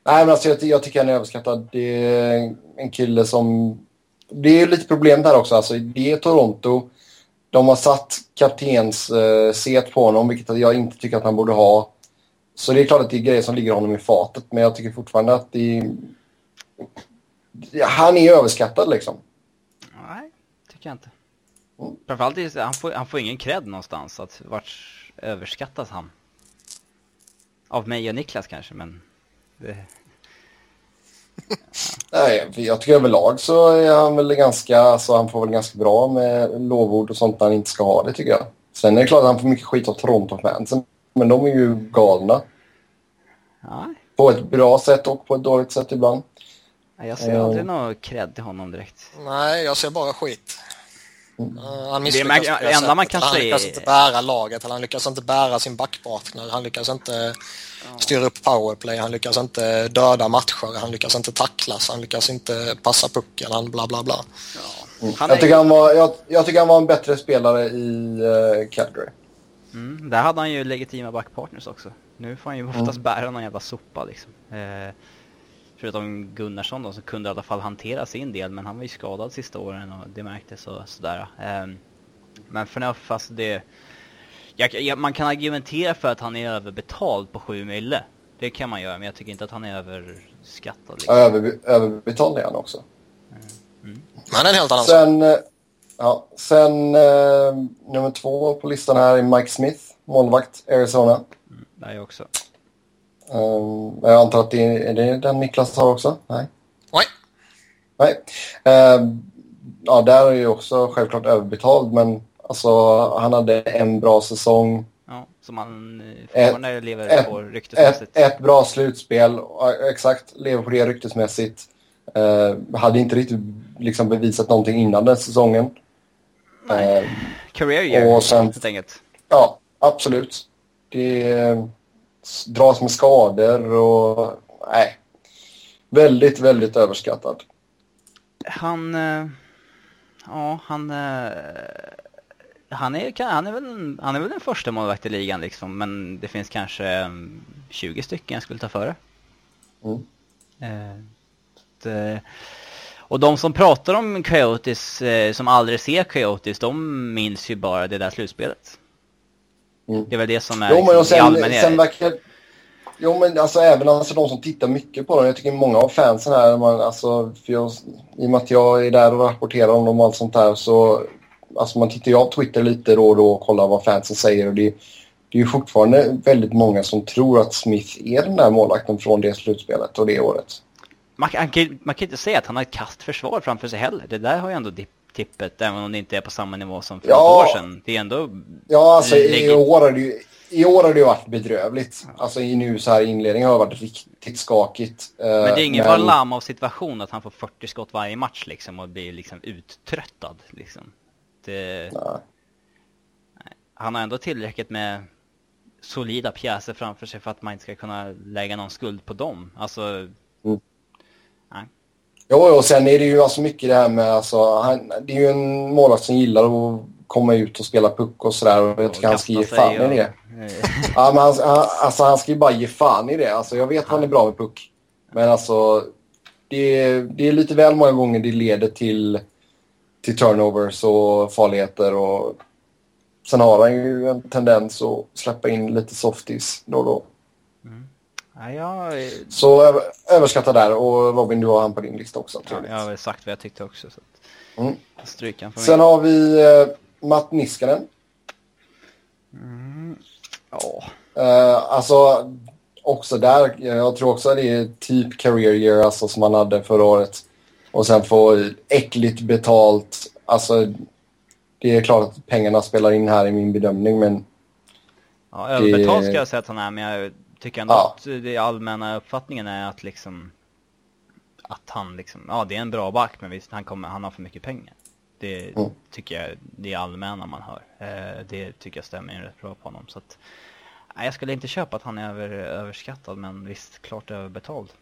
Nej, men alltså jag, jag tycker han är överskattad. Det är en kille som... Det är lite problem där också. Alltså, det är Toronto. De har satt kaptens eh, set på honom, vilket jag inte tycker att han borde ha. Så det är klart att det är grejer som ligger honom i fatet, men jag tycker fortfarande att det är... Han är överskattad liksom. nej, tycker jag inte. Mm. Framförallt, är han får, han får ingen cred någonstans. Att vart överskattas han? Av mig och Niklas kanske, men... Det, Nej, jag tycker överlag så är han väl ganska, alltså han får väl ganska bra med lovord och sånt när han inte ska ha det tycker jag. Sen är det klart att han får mycket skit av Toronto-fansen, men de är ju galna. nej, På ett bra sätt och på ett dåligt sätt ibland. Nej, jag ser Eh. aldrig någon cred till honom direkt. Nej, jag ser bara skit. Mm. Uh, han Det misslyckas är- det enda man kan han lyckas inte bära laget, eller han lyckas inte bära sin backpartner, han lyckas inte styra upp powerplay, han lyckas inte döda matcher, han lyckas inte tacklas, han lyckas inte passa pucken, han bla bla bla. Han Jag, tycker är, han var, jag, jag tycker han var en bättre spelare i uh, Calgary. mm, där hade han ju legitima backpartners också. Nu får han ju oftast Mm. bära någon jävla sopa liksom. Eh, förutom Gunnarsson då som kunde i alla fall hantera sin del, men han var ju skadad sista åren och det märktes och sådär. Eh, men Förnuff, alltså det... Jag, jag, man kan argumentera för att han är överbetald på 7 mille. Det kan man göra, men jag tycker inte att han är överskattad. Liksom. Över, överbetald är han också. Men det är en helt annan. Sen, eh, ja, sen eh, nummer två på listan här är Mike Smith, målvakt, Arizona. Det är jag också. Um, jag antar att det är, är det den Niklas har också? Nej. Nej. Nej. Ehm, ja, där är ju också självklart överbetald, men alltså, han hade en bra säsong. Ja, som han eh, Ett- fortfarande lever ett- på Ett, ryktesmässigt. ett bra slutspel, exakt, lever på det ryktesmässigt. Uh, hade inte riktigt liksom, bevisat någonting innan den säsongen. Ehm, Career year, och sen- helt enkelt. Ja, absolut. Det dras med skador och... Nej. Väldigt, väldigt överskattad. Han... eh, Ja, han... eh, Han är, han, är väl, en- han är väl den första målvakt i ligan liksom, men det finns kanske mm, 20 stycken jag skulle ta före. Mm. Eh, det, och de som pratar om Coyotes, eh, som aldrig ser Coyotes, de minns ju bara det där slutspelet. Mm. Det är väl det som är Jo, men liksom, i sen, allmänhet. sen verkar... Jo, men alltså även alltså, de som tittar mycket på dem. Jag tycker många av fansen här, man, alltså, för jag, i och med att jag är där och rapporterar om dem och allt sånt där så... Alltså man tittar ju av Twitter lite då och då och kollar vad fansen säger och det, det är ju fortfarande väldigt många som tror att Smith är den där målvakten från det slutspelet och det året. Man, kan- man, kan, man kan inte säga att han har ett kast försvar framför sig heller. Det där har ju ändå dipp, tippet, även om det inte är på samma nivå som för Ja. ett år sedan. Det är ändå... Ja, alltså i år har det ju, i år har det varit bedrövligt. Alltså i nu så här i inledningen har det varit riktigt skakigt. Eh, Men det är ingen Varlam av situation att han får 40 skott varje match liksom och blir liksom uttröttad liksom. Det, Nej. han har ändå tillräckligt med solida pjäser framför sig för att man inte ska kunna lägga någon skuld på dem. Alltså, Jo, och sen är det ju alltså mycket det här med alltså, han, det är ju en målvakt som gillar att komma ut och spela puck och sådär och jag tycker han ska ge fan sig i det. och- Ja, men han, han- alltså, han ska ju bara ge fan i det. Alltså, jag vet att han är bra med puck. Men alltså, det, är- det är lite väl många gånger det leder till, till turnovers och farligheter. Och, sen har han ju en tendens att släppa in lite softies då och då. Ja, jag, Så över, överskatta där. Och Robin, du har han på din lista också. ja, trevligt. jag har sagt vad jag tyckte också. Så Mm. stryka för Sen mig. har vi eh, Matt Niskanen. Ja, Eh, alltså, också där. Jag tror också att det är typ career year alltså, som han hade förra året. Och sen få äckligt betalt. Alltså, det är klart att pengarna spelar in här i min bedömning, men ja överbetald ska jag säga att han är, men jag tycker ändå Ja. att det allmänna uppfattningen är att liksom att han liksom, ja det är en bra back men visst han, kommer, han har för mycket pengar. Det Mm. tycker jag, det är allmänna man hör. Eh, det tycker jag stämmer in rätt bra på honom. Så att, nej, jag skulle inte köpa att han är över, överskattad men visst, klart överbetald.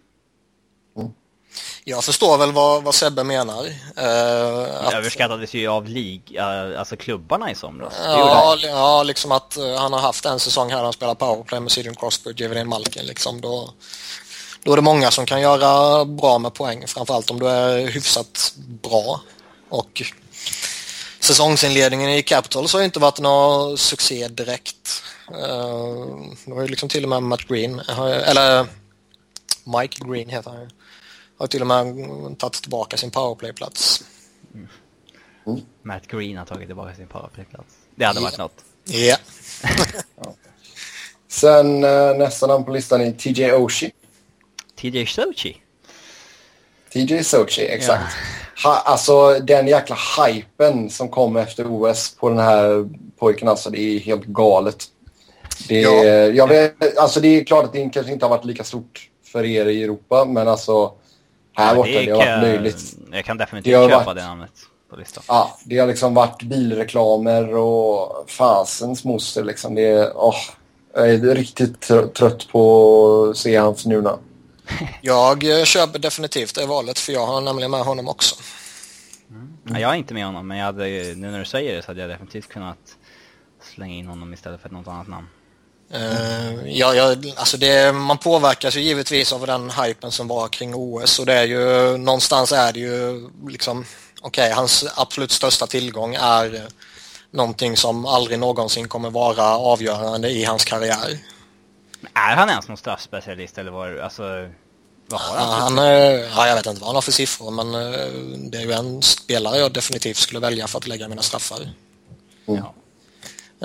Jag förstår väl vad, vad Sebbe menar. Eh, att- Överskattades ju av lig, eh, alltså klubbarna i somras. Ja, ja, liksom att eh, han har haft en säsong här han spelar powerplay med Sidon Crossbridge, Evelyn Malkin. Liksom, då, då är det många som kan göra bra med poäng, framförallt om du är hyfsat bra. Och säsongsinledningen i Capitals har ju inte varit någon succé direkt. Eh, Det var ju liksom till och med Matt Green, eller Mike Green heter han ju. Har till och med tagit tillbaka sin powerplayplats. Matt Green har tagit tillbaka sin powerplayplats. Det hade varit något. Ja. sen eh, nästa namn på listan är TJ Oshie. TJ Sochi. TJ Sochi, exakt. Ha, alltså den jäkla hypen som kom efter OS på den här pojken, alltså det är helt galet. Det Ja. jag vet, alltså det är klart att det kanske inte har varit lika stort för er i Europa, men alltså här Ja, borta, det, har kan- varit löjligt. Jag kan Det definitivt har köpa varit- det namnet på listan. Ja, det har liksom varit bilreklamer och fasens moster liksom. Det är, åh, jag är riktigt tr- trött på att se hans Nuna. Jag eh, köper definitivt det valet för jag har nämligen med honom också. Ja, jag är inte med honom, men jag hade, ju- nu när du säger det så hade jag definitivt kunnat slänga in honom istället för något annat namn. Uh, ja, ja, alltså det, man påverkas ju givetvis av den hypen som var kring OS och det är ju någonstans är det ju liksom okej, hans absolut största tillgång är någonting som aldrig någonsin kommer vara avgörande i hans karriär. Men är han ens någon straffspecialist eller vad, alltså, vad har Ja, han? han, eh, ja, jag vet inte vad han har för siffror men eh, det är ju en spelare jag definitivt skulle välja för att lägga mina straffar. Ja.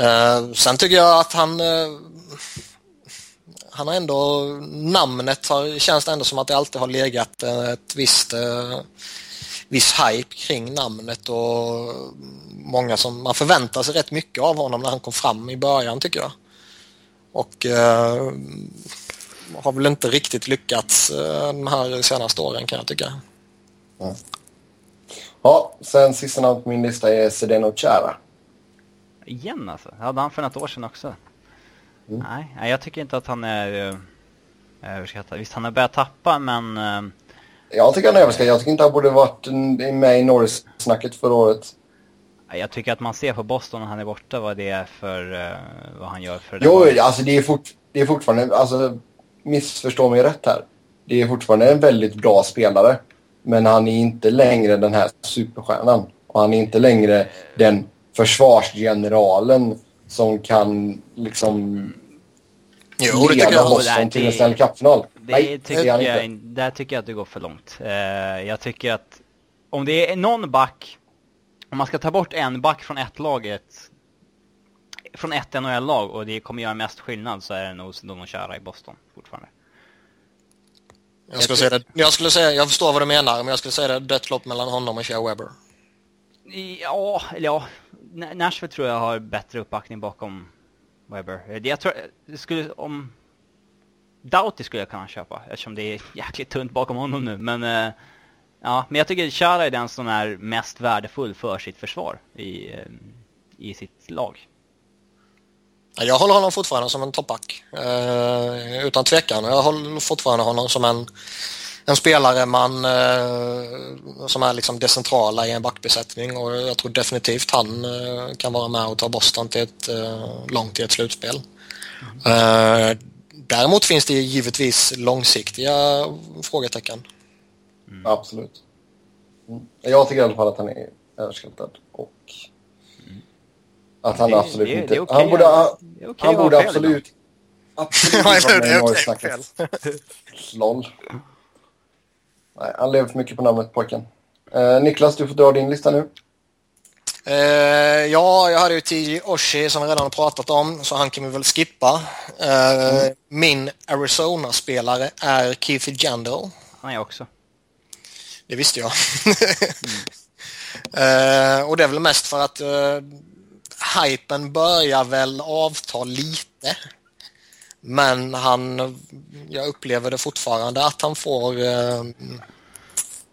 Eh, sen tycker jag att han han har ändå namnet har, känns det ändå som att det alltid har legat eh, ett visst eh, viss hype kring namnet och många som man förväntar sig rätt mycket av honom när han kom fram i början tycker jag. Och eh, har väl inte riktigt lyckats eh, de här senaste åren kan jag tycka. Ja, sen sista namn på min lista är Zdeno Chara. Igen alltså? Jag hade han för något år sedan också. Nej, nej, jag tycker inte att han är uh, överskattad. Visst, han har börjat tappa, men... eh, Jag tycker han är överskattad. Jag tycker inte han borde varit med i Norris-snacket förra året. jag tycker att man ser på Boston när han är borta vad det är för... eh, vad han gör för... Jo, laget. alltså det är, fort, det är fortfarande, alltså missförstå mig rätt här. Det är fortfarande en väldigt bra spelare. Men han är inte längre den här superstjärnan. Och han är inte längre den försvarsgeneralen som kan liksom Jo, det leda. Boston till det- en Stanley Cup-final. Det Nej, tycker det är jag, inte. in- där tycker jag att du går för långt. Eh, jag tycker att om det är någon back, om man ska ta bort en back från ett laget från ett NHL-lag och det kommer göra mest skillnad så är det nog Dono Chara i Boston fortfarande. Jag skulle, säga det, jag skulle säga, jag förstår vad du menar, men jag skulle säga det dött lopp mellan honom och Shea Weber. Ja, eller ja. Nashville tror jag har bättre uppbackning bakom Webber. Eh, jag tror, eh, det skulle, om... Doughty skulle jag kunna köpa, eftersom det är jäkligt tunt bakom honom nu, men... Eh, ja, men jag tycker Chara är den som är mest värdefull för sitt försvar i, i sitt lag. Jag håller honom fortfarande som en toppback. Utan tvekan. Jag håller fortfarande honom som en en spelare man, eh, som är liksom det centrala i en backbesättning och jag tror definitivt han eh, kan vara med och ta Boston till ett, eh, långt i ett slutspel. Mm. Däremot finns det givetvis långsiktiga frågetecken. Mm. Absolut. Mm. Jag tycker i alla fall att han är överskattad och mm. att han det, absolut det, inte... Det okay, han borde, okay han borde absolut... Absolut inte vara med i okay, LOL. Nej, han lever för mycket på namnet pojken. Eh, Niklas, du får dra din lista nu. Eh, ja, jag hade ju TJ Oshie som vi redan har pratat om, så han kan vi väl skippa. Eh, mm. Min Arizona-spelare är Keith Jandel. Han är också. Det visste jag. mm. och det är väl mest för att uh, hypen börjar väl avta lite. Men han, jag upplever det fortfarande att han får eh,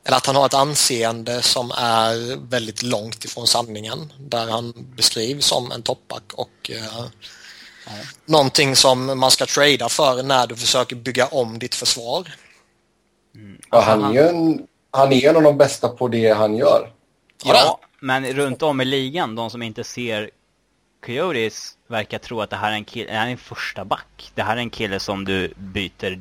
eller att han har ett anseende som är väldigt långt ifrån sanningen. Där han beskrivs som en toppback och eh, ja. någonting som man ska trada för när du försöker bygga om ditt försvar. Mm. Ja, han, är ju en, han är en av de bästa på det han gör. Ja, men runt om i ligan, de som inte ser Coyotes verkar tro att det här är en kille, här är en första back. Det här är en kille som du byter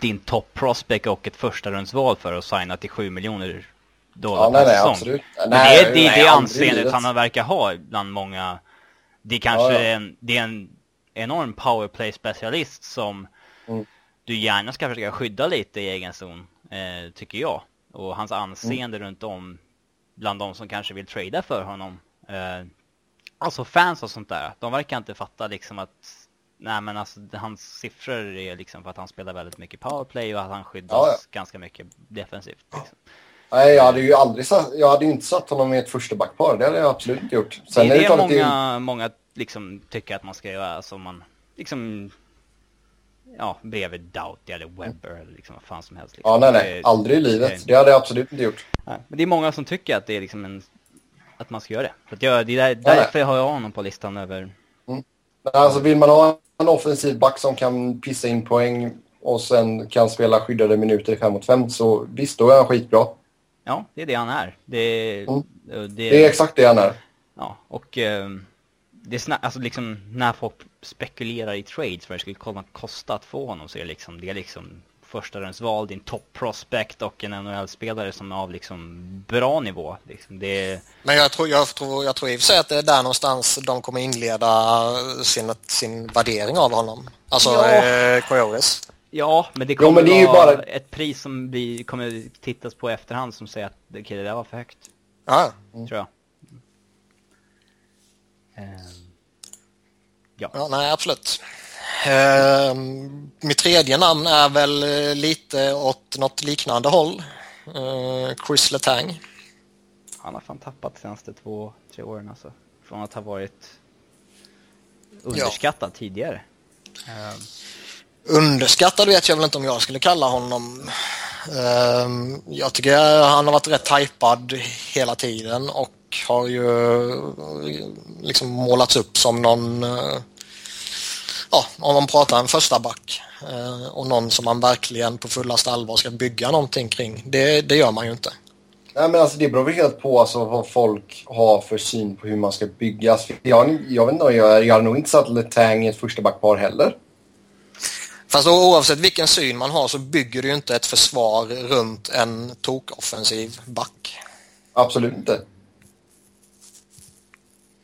din top prospect och ett första rundsval för att signa till 7 miljoner dollar ja, nej, nej, absolut. Nej, det är det, nej, det anseendet han verkar ha bland många. Det är kanske ja, ja. En, det är en enorm powerplay specialist som mm. du gärna ska försöka skydda lite i egen zon, eh, tycker jag. Och hans anseende mm. runt om bland de som kanske vill trada för honom. Eh, Alltså fans och sånt där, de verkar inte fatta liksom att Nej men alltså hans siffror är liksom för att han spelar väldigt mycket powerplay och att han skyddas ja, ja. ganska mycket defensivt. Liksom. Nej, jag hade ju aldrig satt, jag hade inte satt honom i ett första backpar. Det hade jag absolut inte gjort. Sen det är det, det många, det... många liksom tycker att man ska göra. Alltså man liksom, ja, bredvid Doughty eller Webber eller liksom vad fan som helst. Liksom. Ja, nej, nej. Aldrig i livet. Det hade jag absolut inte gjort. Nej, men det är många som tycker att det är liksom en att man ska göra det. För jag, det är där, därför har jag honom på listan över... Mm. Alltså vill man ha en offensiv back som kan pissa in poäng och sen kan spela skyddade minuter i 5 mot 5 så visst, då är han skitbra. Ja, det är det han är. Det, mm. det, det är exakt det han är. Ja, och eh, det är alltså liksom när folk spekulerar i trades vad det skulle komma att kosta att få honom så är det liksom, det är liksom första din top prospect och en NHL-spelare som är av liksom bra nivå. Liksom det... Men jag tror, jag, tror, jag tror i och för sig att det är där någonstans de kommer inleda sin, sin värdering av honom. Alltså ja. eh, Coyotes. Ja, men det kommer jo, men det är ju bara ett pris som vi kommer tittas på efterhand som säger att okay, det där var för högt. Ja. Mm. Tror jag. Mm. ja. ja. Nej, absolut. Eh, mitt tredje namn är väl eh, lite åt något liknande håll. Eh, Chris Letang. Han har fan tappat de senaste två, tre åren alltså. Från att ha varit underskattad ja. tidigare. Eh. Underskattad vet jag väl inte om jag skulle kalla honom. Ehm, jag tycker han har varit rätt hypad hela tiden och har ju liksom målats upp som någon eh, ja, om man pratar en första back eh, och någon som man verkligen på fullaste allvar ska bygga någonting kring. Det, det gör man ju inte. Nej, men alltså, det beror väl helt på alltså, vad folk har för syn på hur man ska bygga. Alltså, jag, jag vet inte, jag, jag hade nog inte satt Letang i ett första backpar heller. Fast oavsett vilken syn man har så bygger du ju inte ett försvar runt en tokoffensiv back. Absolut inte.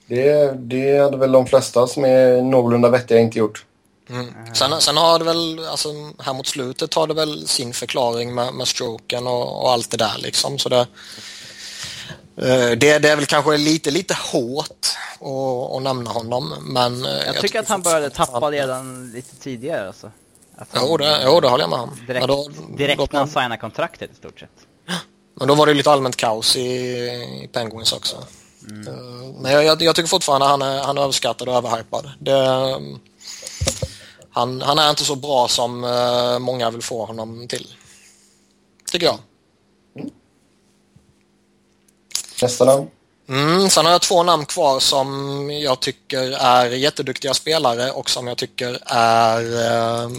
Det, det hade väl de flesta som är någorlunda vettiga inte gjort. Mm. Sen, sen, har det väl, alltså här mot slutet har det väl sin förklaring med, med stroken och, och allt det där liksom. Så det, eh, det, det, är väl kanske lite, lite hårt att, att nämna honom. Men jag, jag tycker att han började tappa redan lite tidigare. Alltså. Alltså, jo, det, jo, det håller jag med om. Direkt, då, direkt då, när han signade kontraktet i stort sett. Men då var det lite allmänt kaos i, i Penguins också. Mm. Men jag, jag, jag, tycker fortfarande han är, han är överskattad och överhypad. Det, han, han är inte så bra som uh, många vill få honom till. Tycker jag. Mm. Nästa namn? Mm, sen har jag två namn kvar som jag tycker är jätteduktiga spelare och som jag tycker är eh,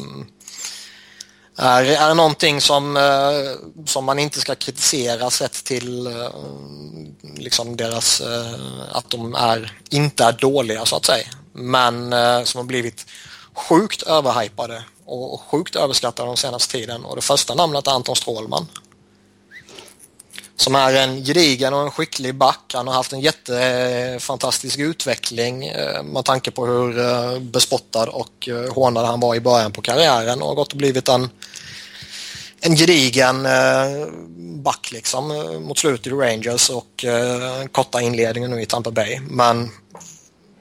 är, är någonting som, eh, som man inte ska kritisera sett till eh, liksom deras, eh, att de är, inte är dåliga så att säga. Men som har blivit sjukt överhypade och sjukt överskattade de senaste tiden. Och det första namnet är Anton Strålman som är en gedigen och en skicklig back. Han har haft en jättefantastisk utveckling eh, med tanke på hur eh, bespottad och eh, hånad han var i början på karriären och har gått och blivit en, en gedigen back liksom mot slutet i Rangers och korta inledningen nu i Tampa Bay. Men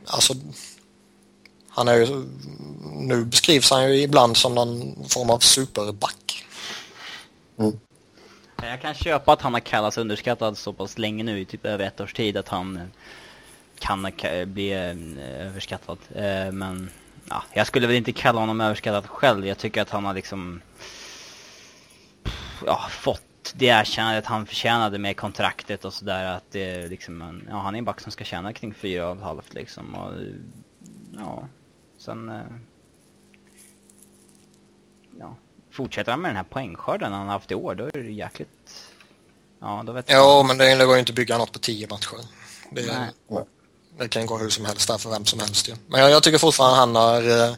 alltså han är ju, nu beskrivs han ju ibland som någon form av superback. Mm. Eh, jag kan köpa att han har kallats underskattad så pass länge nu, i typ över ett års tid, att han eh, kan bli eh, överskattad. Men ja, jag skulle väl inte kalla honom överskattad själv. Jag tycker att han har liksom ja, fått det erkännandet han förtjänade med kontraktet och sådär. Att det liksom en, ja, han är en back som ska tjäna kring fyra och halvt liksom. Och, ja, sen... Ja, fortsätter han med den här poängskörden han har haft i år, då är det jäkligt... Ja, då vet Jo, men det går ju inte att bygga något på tio matcher. Det, Nej. det kan gå hur som helst där för vem som helst ju. Men jag, jag tycker fortfarande han har... Uh,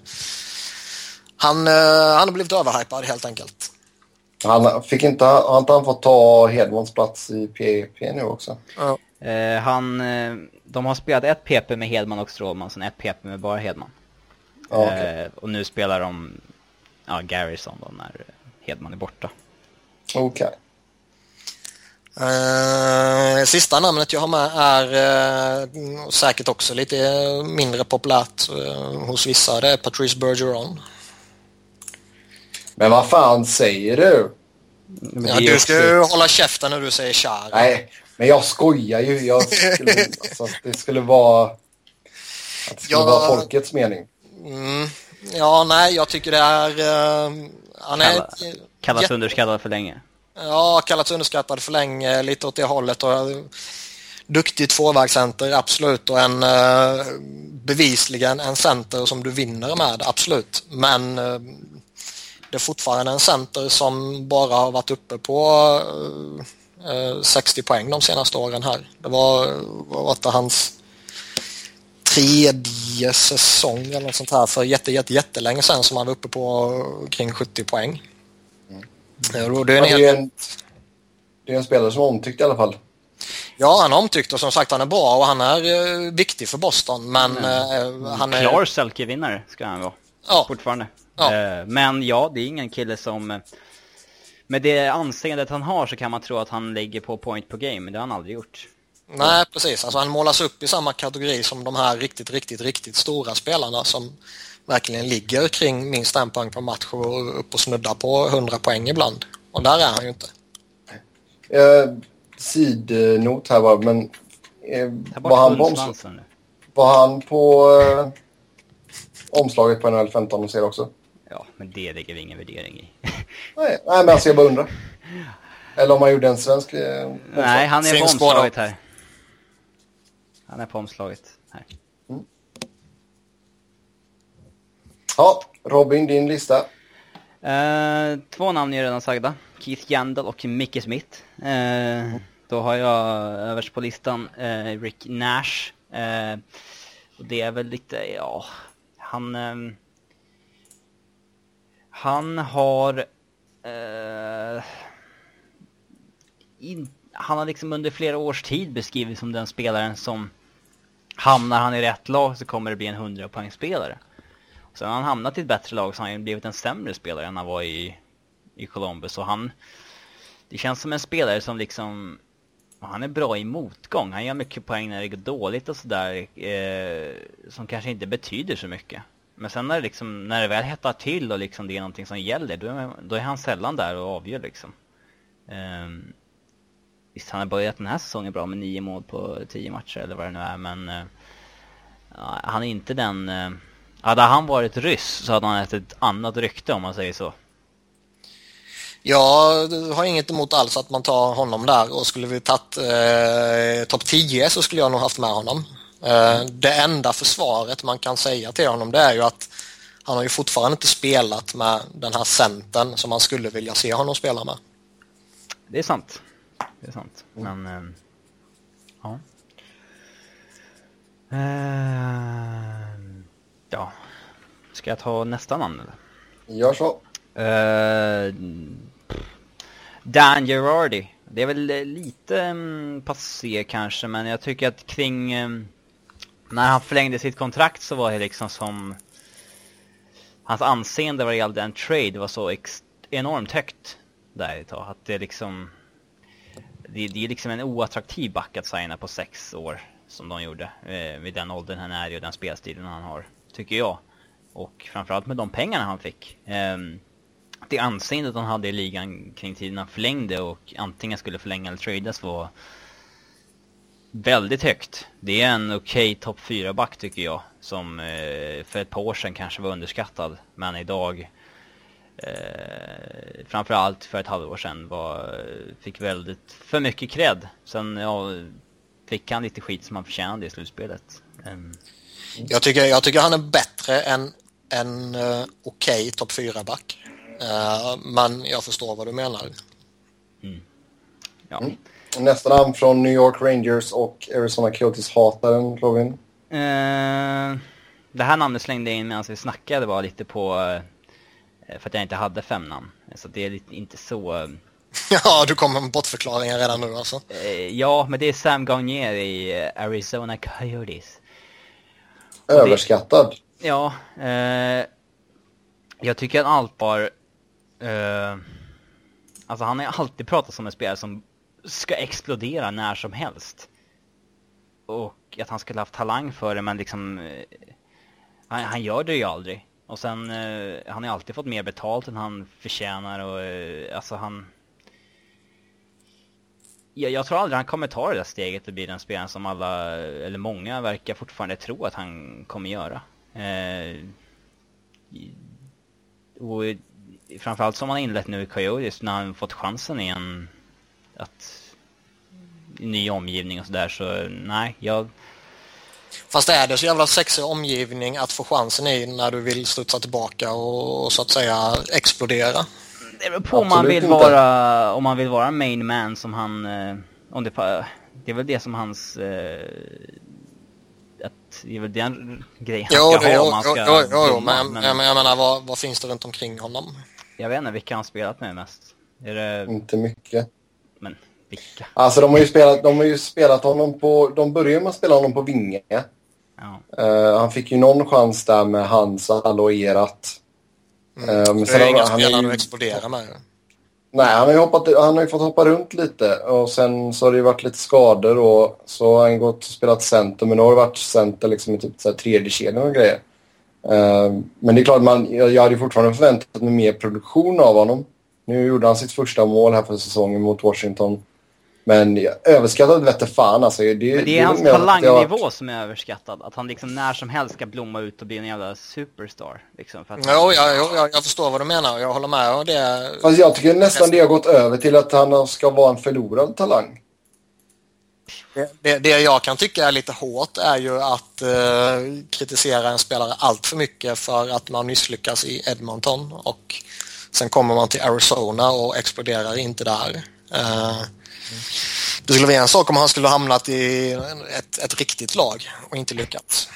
han, uh, han har blivit överhypad helt enkelt. Han fick inte, har inte han fått ta Hedmans plats i PP nu också? Ja. Uh, han, de har spelat ett PP med Hedman och Strålman, sen ett PP med bara Hedman. Ja, okay. och nu spelar de ja, Garrison då när Hedman är borta. Okej. Okay. Uh, sista namnet jag har med är uh, säkert också lite mindre populärt uh, hos vissa. Det är Patrice Bergeron. Men vad fan säger du? Ja, du ska ju hålla käften när du säger kär. Nej, men jag skojar ju. Jag skulle, alltså, det skulle vara... Att det skulle ja, vara folkets mening. Mm, Ja, nej, jag tycker det är... Uh, han är... Kalla, kallats jätte... underskattad för länge. Ja, kallats underskattad för länge, lite åt det hållet. Och, duktig tvåvägscenter, absolut. Och en uh, bevisligen en center som du vinner med, absolut. Men uh, det är fortfarande en center som bara har varit uppe på uh, 60 poäng de senaste åren här. Det var, var det hans tredje säsong eller något sånt här för jätte, jätte, jättelänge sedan som han var uppe på kring 70 poäng. Mm. det, är en, det, är en, det är en spelare som är omtyckt i alla fall. Ja, han är omtyckt och som sagt han är bra och han är uh, viktig för Boston men mm. uh, han är... Klar Selke-vinnare ska han vara. Ja. Fortfarande. Ja. Uh, men ja, det är ingen kille som... Med det anseendet han har så kan man tro att han ligger på point per game, men det har han aldrig gjort. Nej, precis. Alltså han målas upp i samma kategori som de här riktigt, riktigt, riktigt stora spelarna som verkligen ligger kring minst en poäng per match och upp och snuddar på 100 poäng ibland. Och där är han ju inte. Eh, sidnot här bara, men eh, var, han på omslag, var han på eh, omslaget på NHL 15 och ser också? Ja, men det lägger vi ingen värdering i. nej, nej, men alltså jag bara undrar. Eller om han gjorde en svensk eh, Nej, han är på omslaget här. Han är på omslaget här. Mm. Ja, Robin, din lista? Uh, två namn är redan sagda. Keith Yandel och Mickey Smith. Uh, mm. Då har jag överst på listan uh, Rick Nash. och det är väl lite, ja, han... Um, han har... In, han har liksom under flera års tid beskrivits som den spelaren som hamnar han i rätt lag så kommer det bli en 100 poängspelare. Sen har han hamnat i ett bättre lag så har han blivit en sämre spelare än han var i, i Columbus. Och han, det känns som en spelare som liksom han är bra i motgång. Han gör mycket poäng när det går dåligt och sådär. Eh, som kanske inte betyder så mycket. Men sen när det, liksom, när det väl hettar till och liksom det är någonting som gäller, då är, då är han sällan där och avgör liksom. Eh, visst, han har börjat den här säsongen bra med nio mål på tio matcher eller vad det nu är, men eh, han är inte den... Eh, hade han varit ryss så hade han haft ett annat rykte om man säger så. Jag har inget emot alls att man tar honom där och skulle vi tagit eh, topp 10 så skulle jag nog haft med honom. Eh, det enda försvaret man kan säga till honom det är ju att han har ju fortfarande inte spelat med den här centern som man skulle vilja se honom spela med. Det är sant. Det är sant. Men, eh, ja. Eh, ja. Ska jag ta nästa namn eller? Gör så. Uh, Dan Gerardi. Det är väl lite um, passé kanske, men jag tycker att kring... Um, när han förlängde sitt kontrakt så var det liksom som... Hans anseende vad det gällde en trade var så enormt högt där ett tag. Att det liksom... Det, det är liksom en oattraktiv back att signa på sex år som de gjorde. Eh, vid den åldern han är i och den spelstilen han har. Tycker jag. Och framförallt med de pengarna han fick. Eh, det anseendet han hade i ligan kring tiden han förlängde och antingen skulle förlänga eller tradas var väldigt högt. Det är en okej okay topp 4-back tycker jag, som eh, för ett par år sedan kanske var underskattad, men idag eh, framförallt för ett halvår sedan var, fick väldigt för mycket cred. Sen ja, fick han lite skit som han förtjänade i slutspelet. Um. Jag, tycker, jag tycker han är bättre än en uh, okej okay topp 4-back. Uh, men jag förstår vad du menar. Mm. Ja. Mm. Nästa namn från New York Rangers och Arizona Coyotes hataren, Robin? Uh, det här namnet slängde jag in medan vi snackade bara lite på... Uh, för att jag inte hade fem namn. Så det är lite, inte så... ja, du kommer med bortförklaringar redan nu alltså. ja, men det är Sam Gagner i Arizona Coyotes. Överskattad. Det, ja. jag tycker att allt var Uh, alltså han har alltid pratat som en spelare som ska explodera när som helst. Och att han skulle haft talang för det men liksom... Han, han, gör det ju aldrig. Och sen, eh, han har alltid fått mer betalt än han förtjänar och eh, alltså han... Jag, jag tror aldrig han kommer ta det där steget och bli den spelaren som alla, eller många verkar fortfarande tro att han kommer göra. Eh, och framförallt som han inlett nu i Coyotes när han fått chansen igen att i ny omgivning och sådär så nej, jag Fast är det så jävla sexig omgivning att få chansen i när du vill studsa tillbaka och, och så att säga explodera? Det beror på om man vill vara, om man vill vara main man som han, eh, om det, det är väl det som hans eh, att det är väl den grejen han ska ha om man ska... Jo, jo, jo men, men, jag menar vad, vad finns det runt omkring honom? Jag vet inte, vilka har han spelat med mest? Är det... Inte mycket. Vilka? Alltså de har ju spelat, de har ju spelat honom på... De började med att spela honom på vinge. Ja. Uh, han fick ju någon chans där med Hansa Aloerat. Mm. Uh, men det är inga spelare att explodera med. Nej, han har, ju hoppat, han har ju fått hoppa runt lite och sen så har det ju varit lite skador och så har han gått och spelat center men då har det varit center liksom i typ så här tredje kedjan och grejer. Uh, men det är klart, man, jag, jag hade fortfarande förväntat mig mer produktion av honom. Nu gjorde han sitt första mål här för säsongen mot Washington. Men jag överskattade vette fan alltså. Det, men det är hans talangnivå varit... som är överskattad. Att han liksom när som helst ska blomma ut och bli en jävla superstar. Liksom, för att jo, ja, jag, jag förstår vad du menar jag håller med. Och det... Fast jag tycker nästan det har gått över till att han ska vara en förlorad talang. Det, det, jag kan tycka är lite hårt är ju att eh, kritisera en spelare allt för mycket för att man misslyckas i Edmonton och sen kommer man till Arizona och exploderar inte där. Eh, det skulle vara en sak om han skulle hamnat i ett, ett riktigt lag och inte lyckats.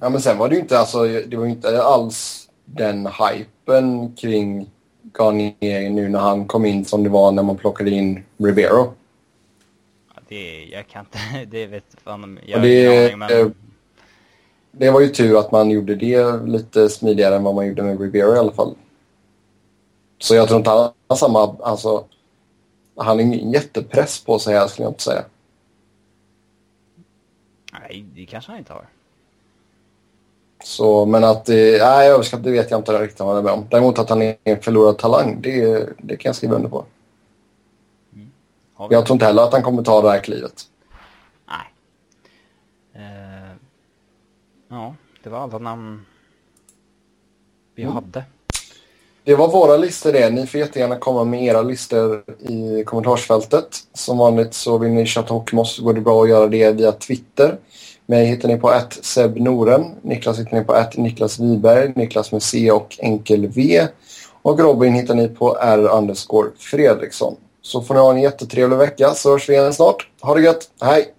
Ja men sen var det ju inte, alltså, det var inte alls den hypen kring Garnier nu när han kom in som det var när man plockade in Rivero det, jag kan inte, det vet fan jag det, aning, men... det var ju tur att man gjorde det lite smidigare än vad man gjorde med Ribeiro i alla fall. Så jag tror inte han har samma, alltså, han har ingen jättepress på sig här skulle jag inte säga. Nej, det kanske han inte har. Så, men att, eh, nej överskatt det vet jag inte riktigt vad jag med om. Däremot att han är en förlorad talang, det, det kan jag skriva under på. Vi Jag tror inte heller att han kommer ta det här klivet. Nej. Eh, ja, det var alla namn vi Mm. hade. Det var våra listor det. Ni får jättegärna komma med era listor i kommentarsfältet. Som vanligt så vill ni chatta hockey med oss så går det bra att göra det via Twitter. Mig hittar ni på att Seb Noren. Niklas hittar ni på att Niklas Wiberg. Niklas med C och enkel V. Och Robin hittar ni på R underscore Fredriksson. Så får ni ha en jättetrevlig vecka så hörs vi igen snart. Ha det gött. Hej!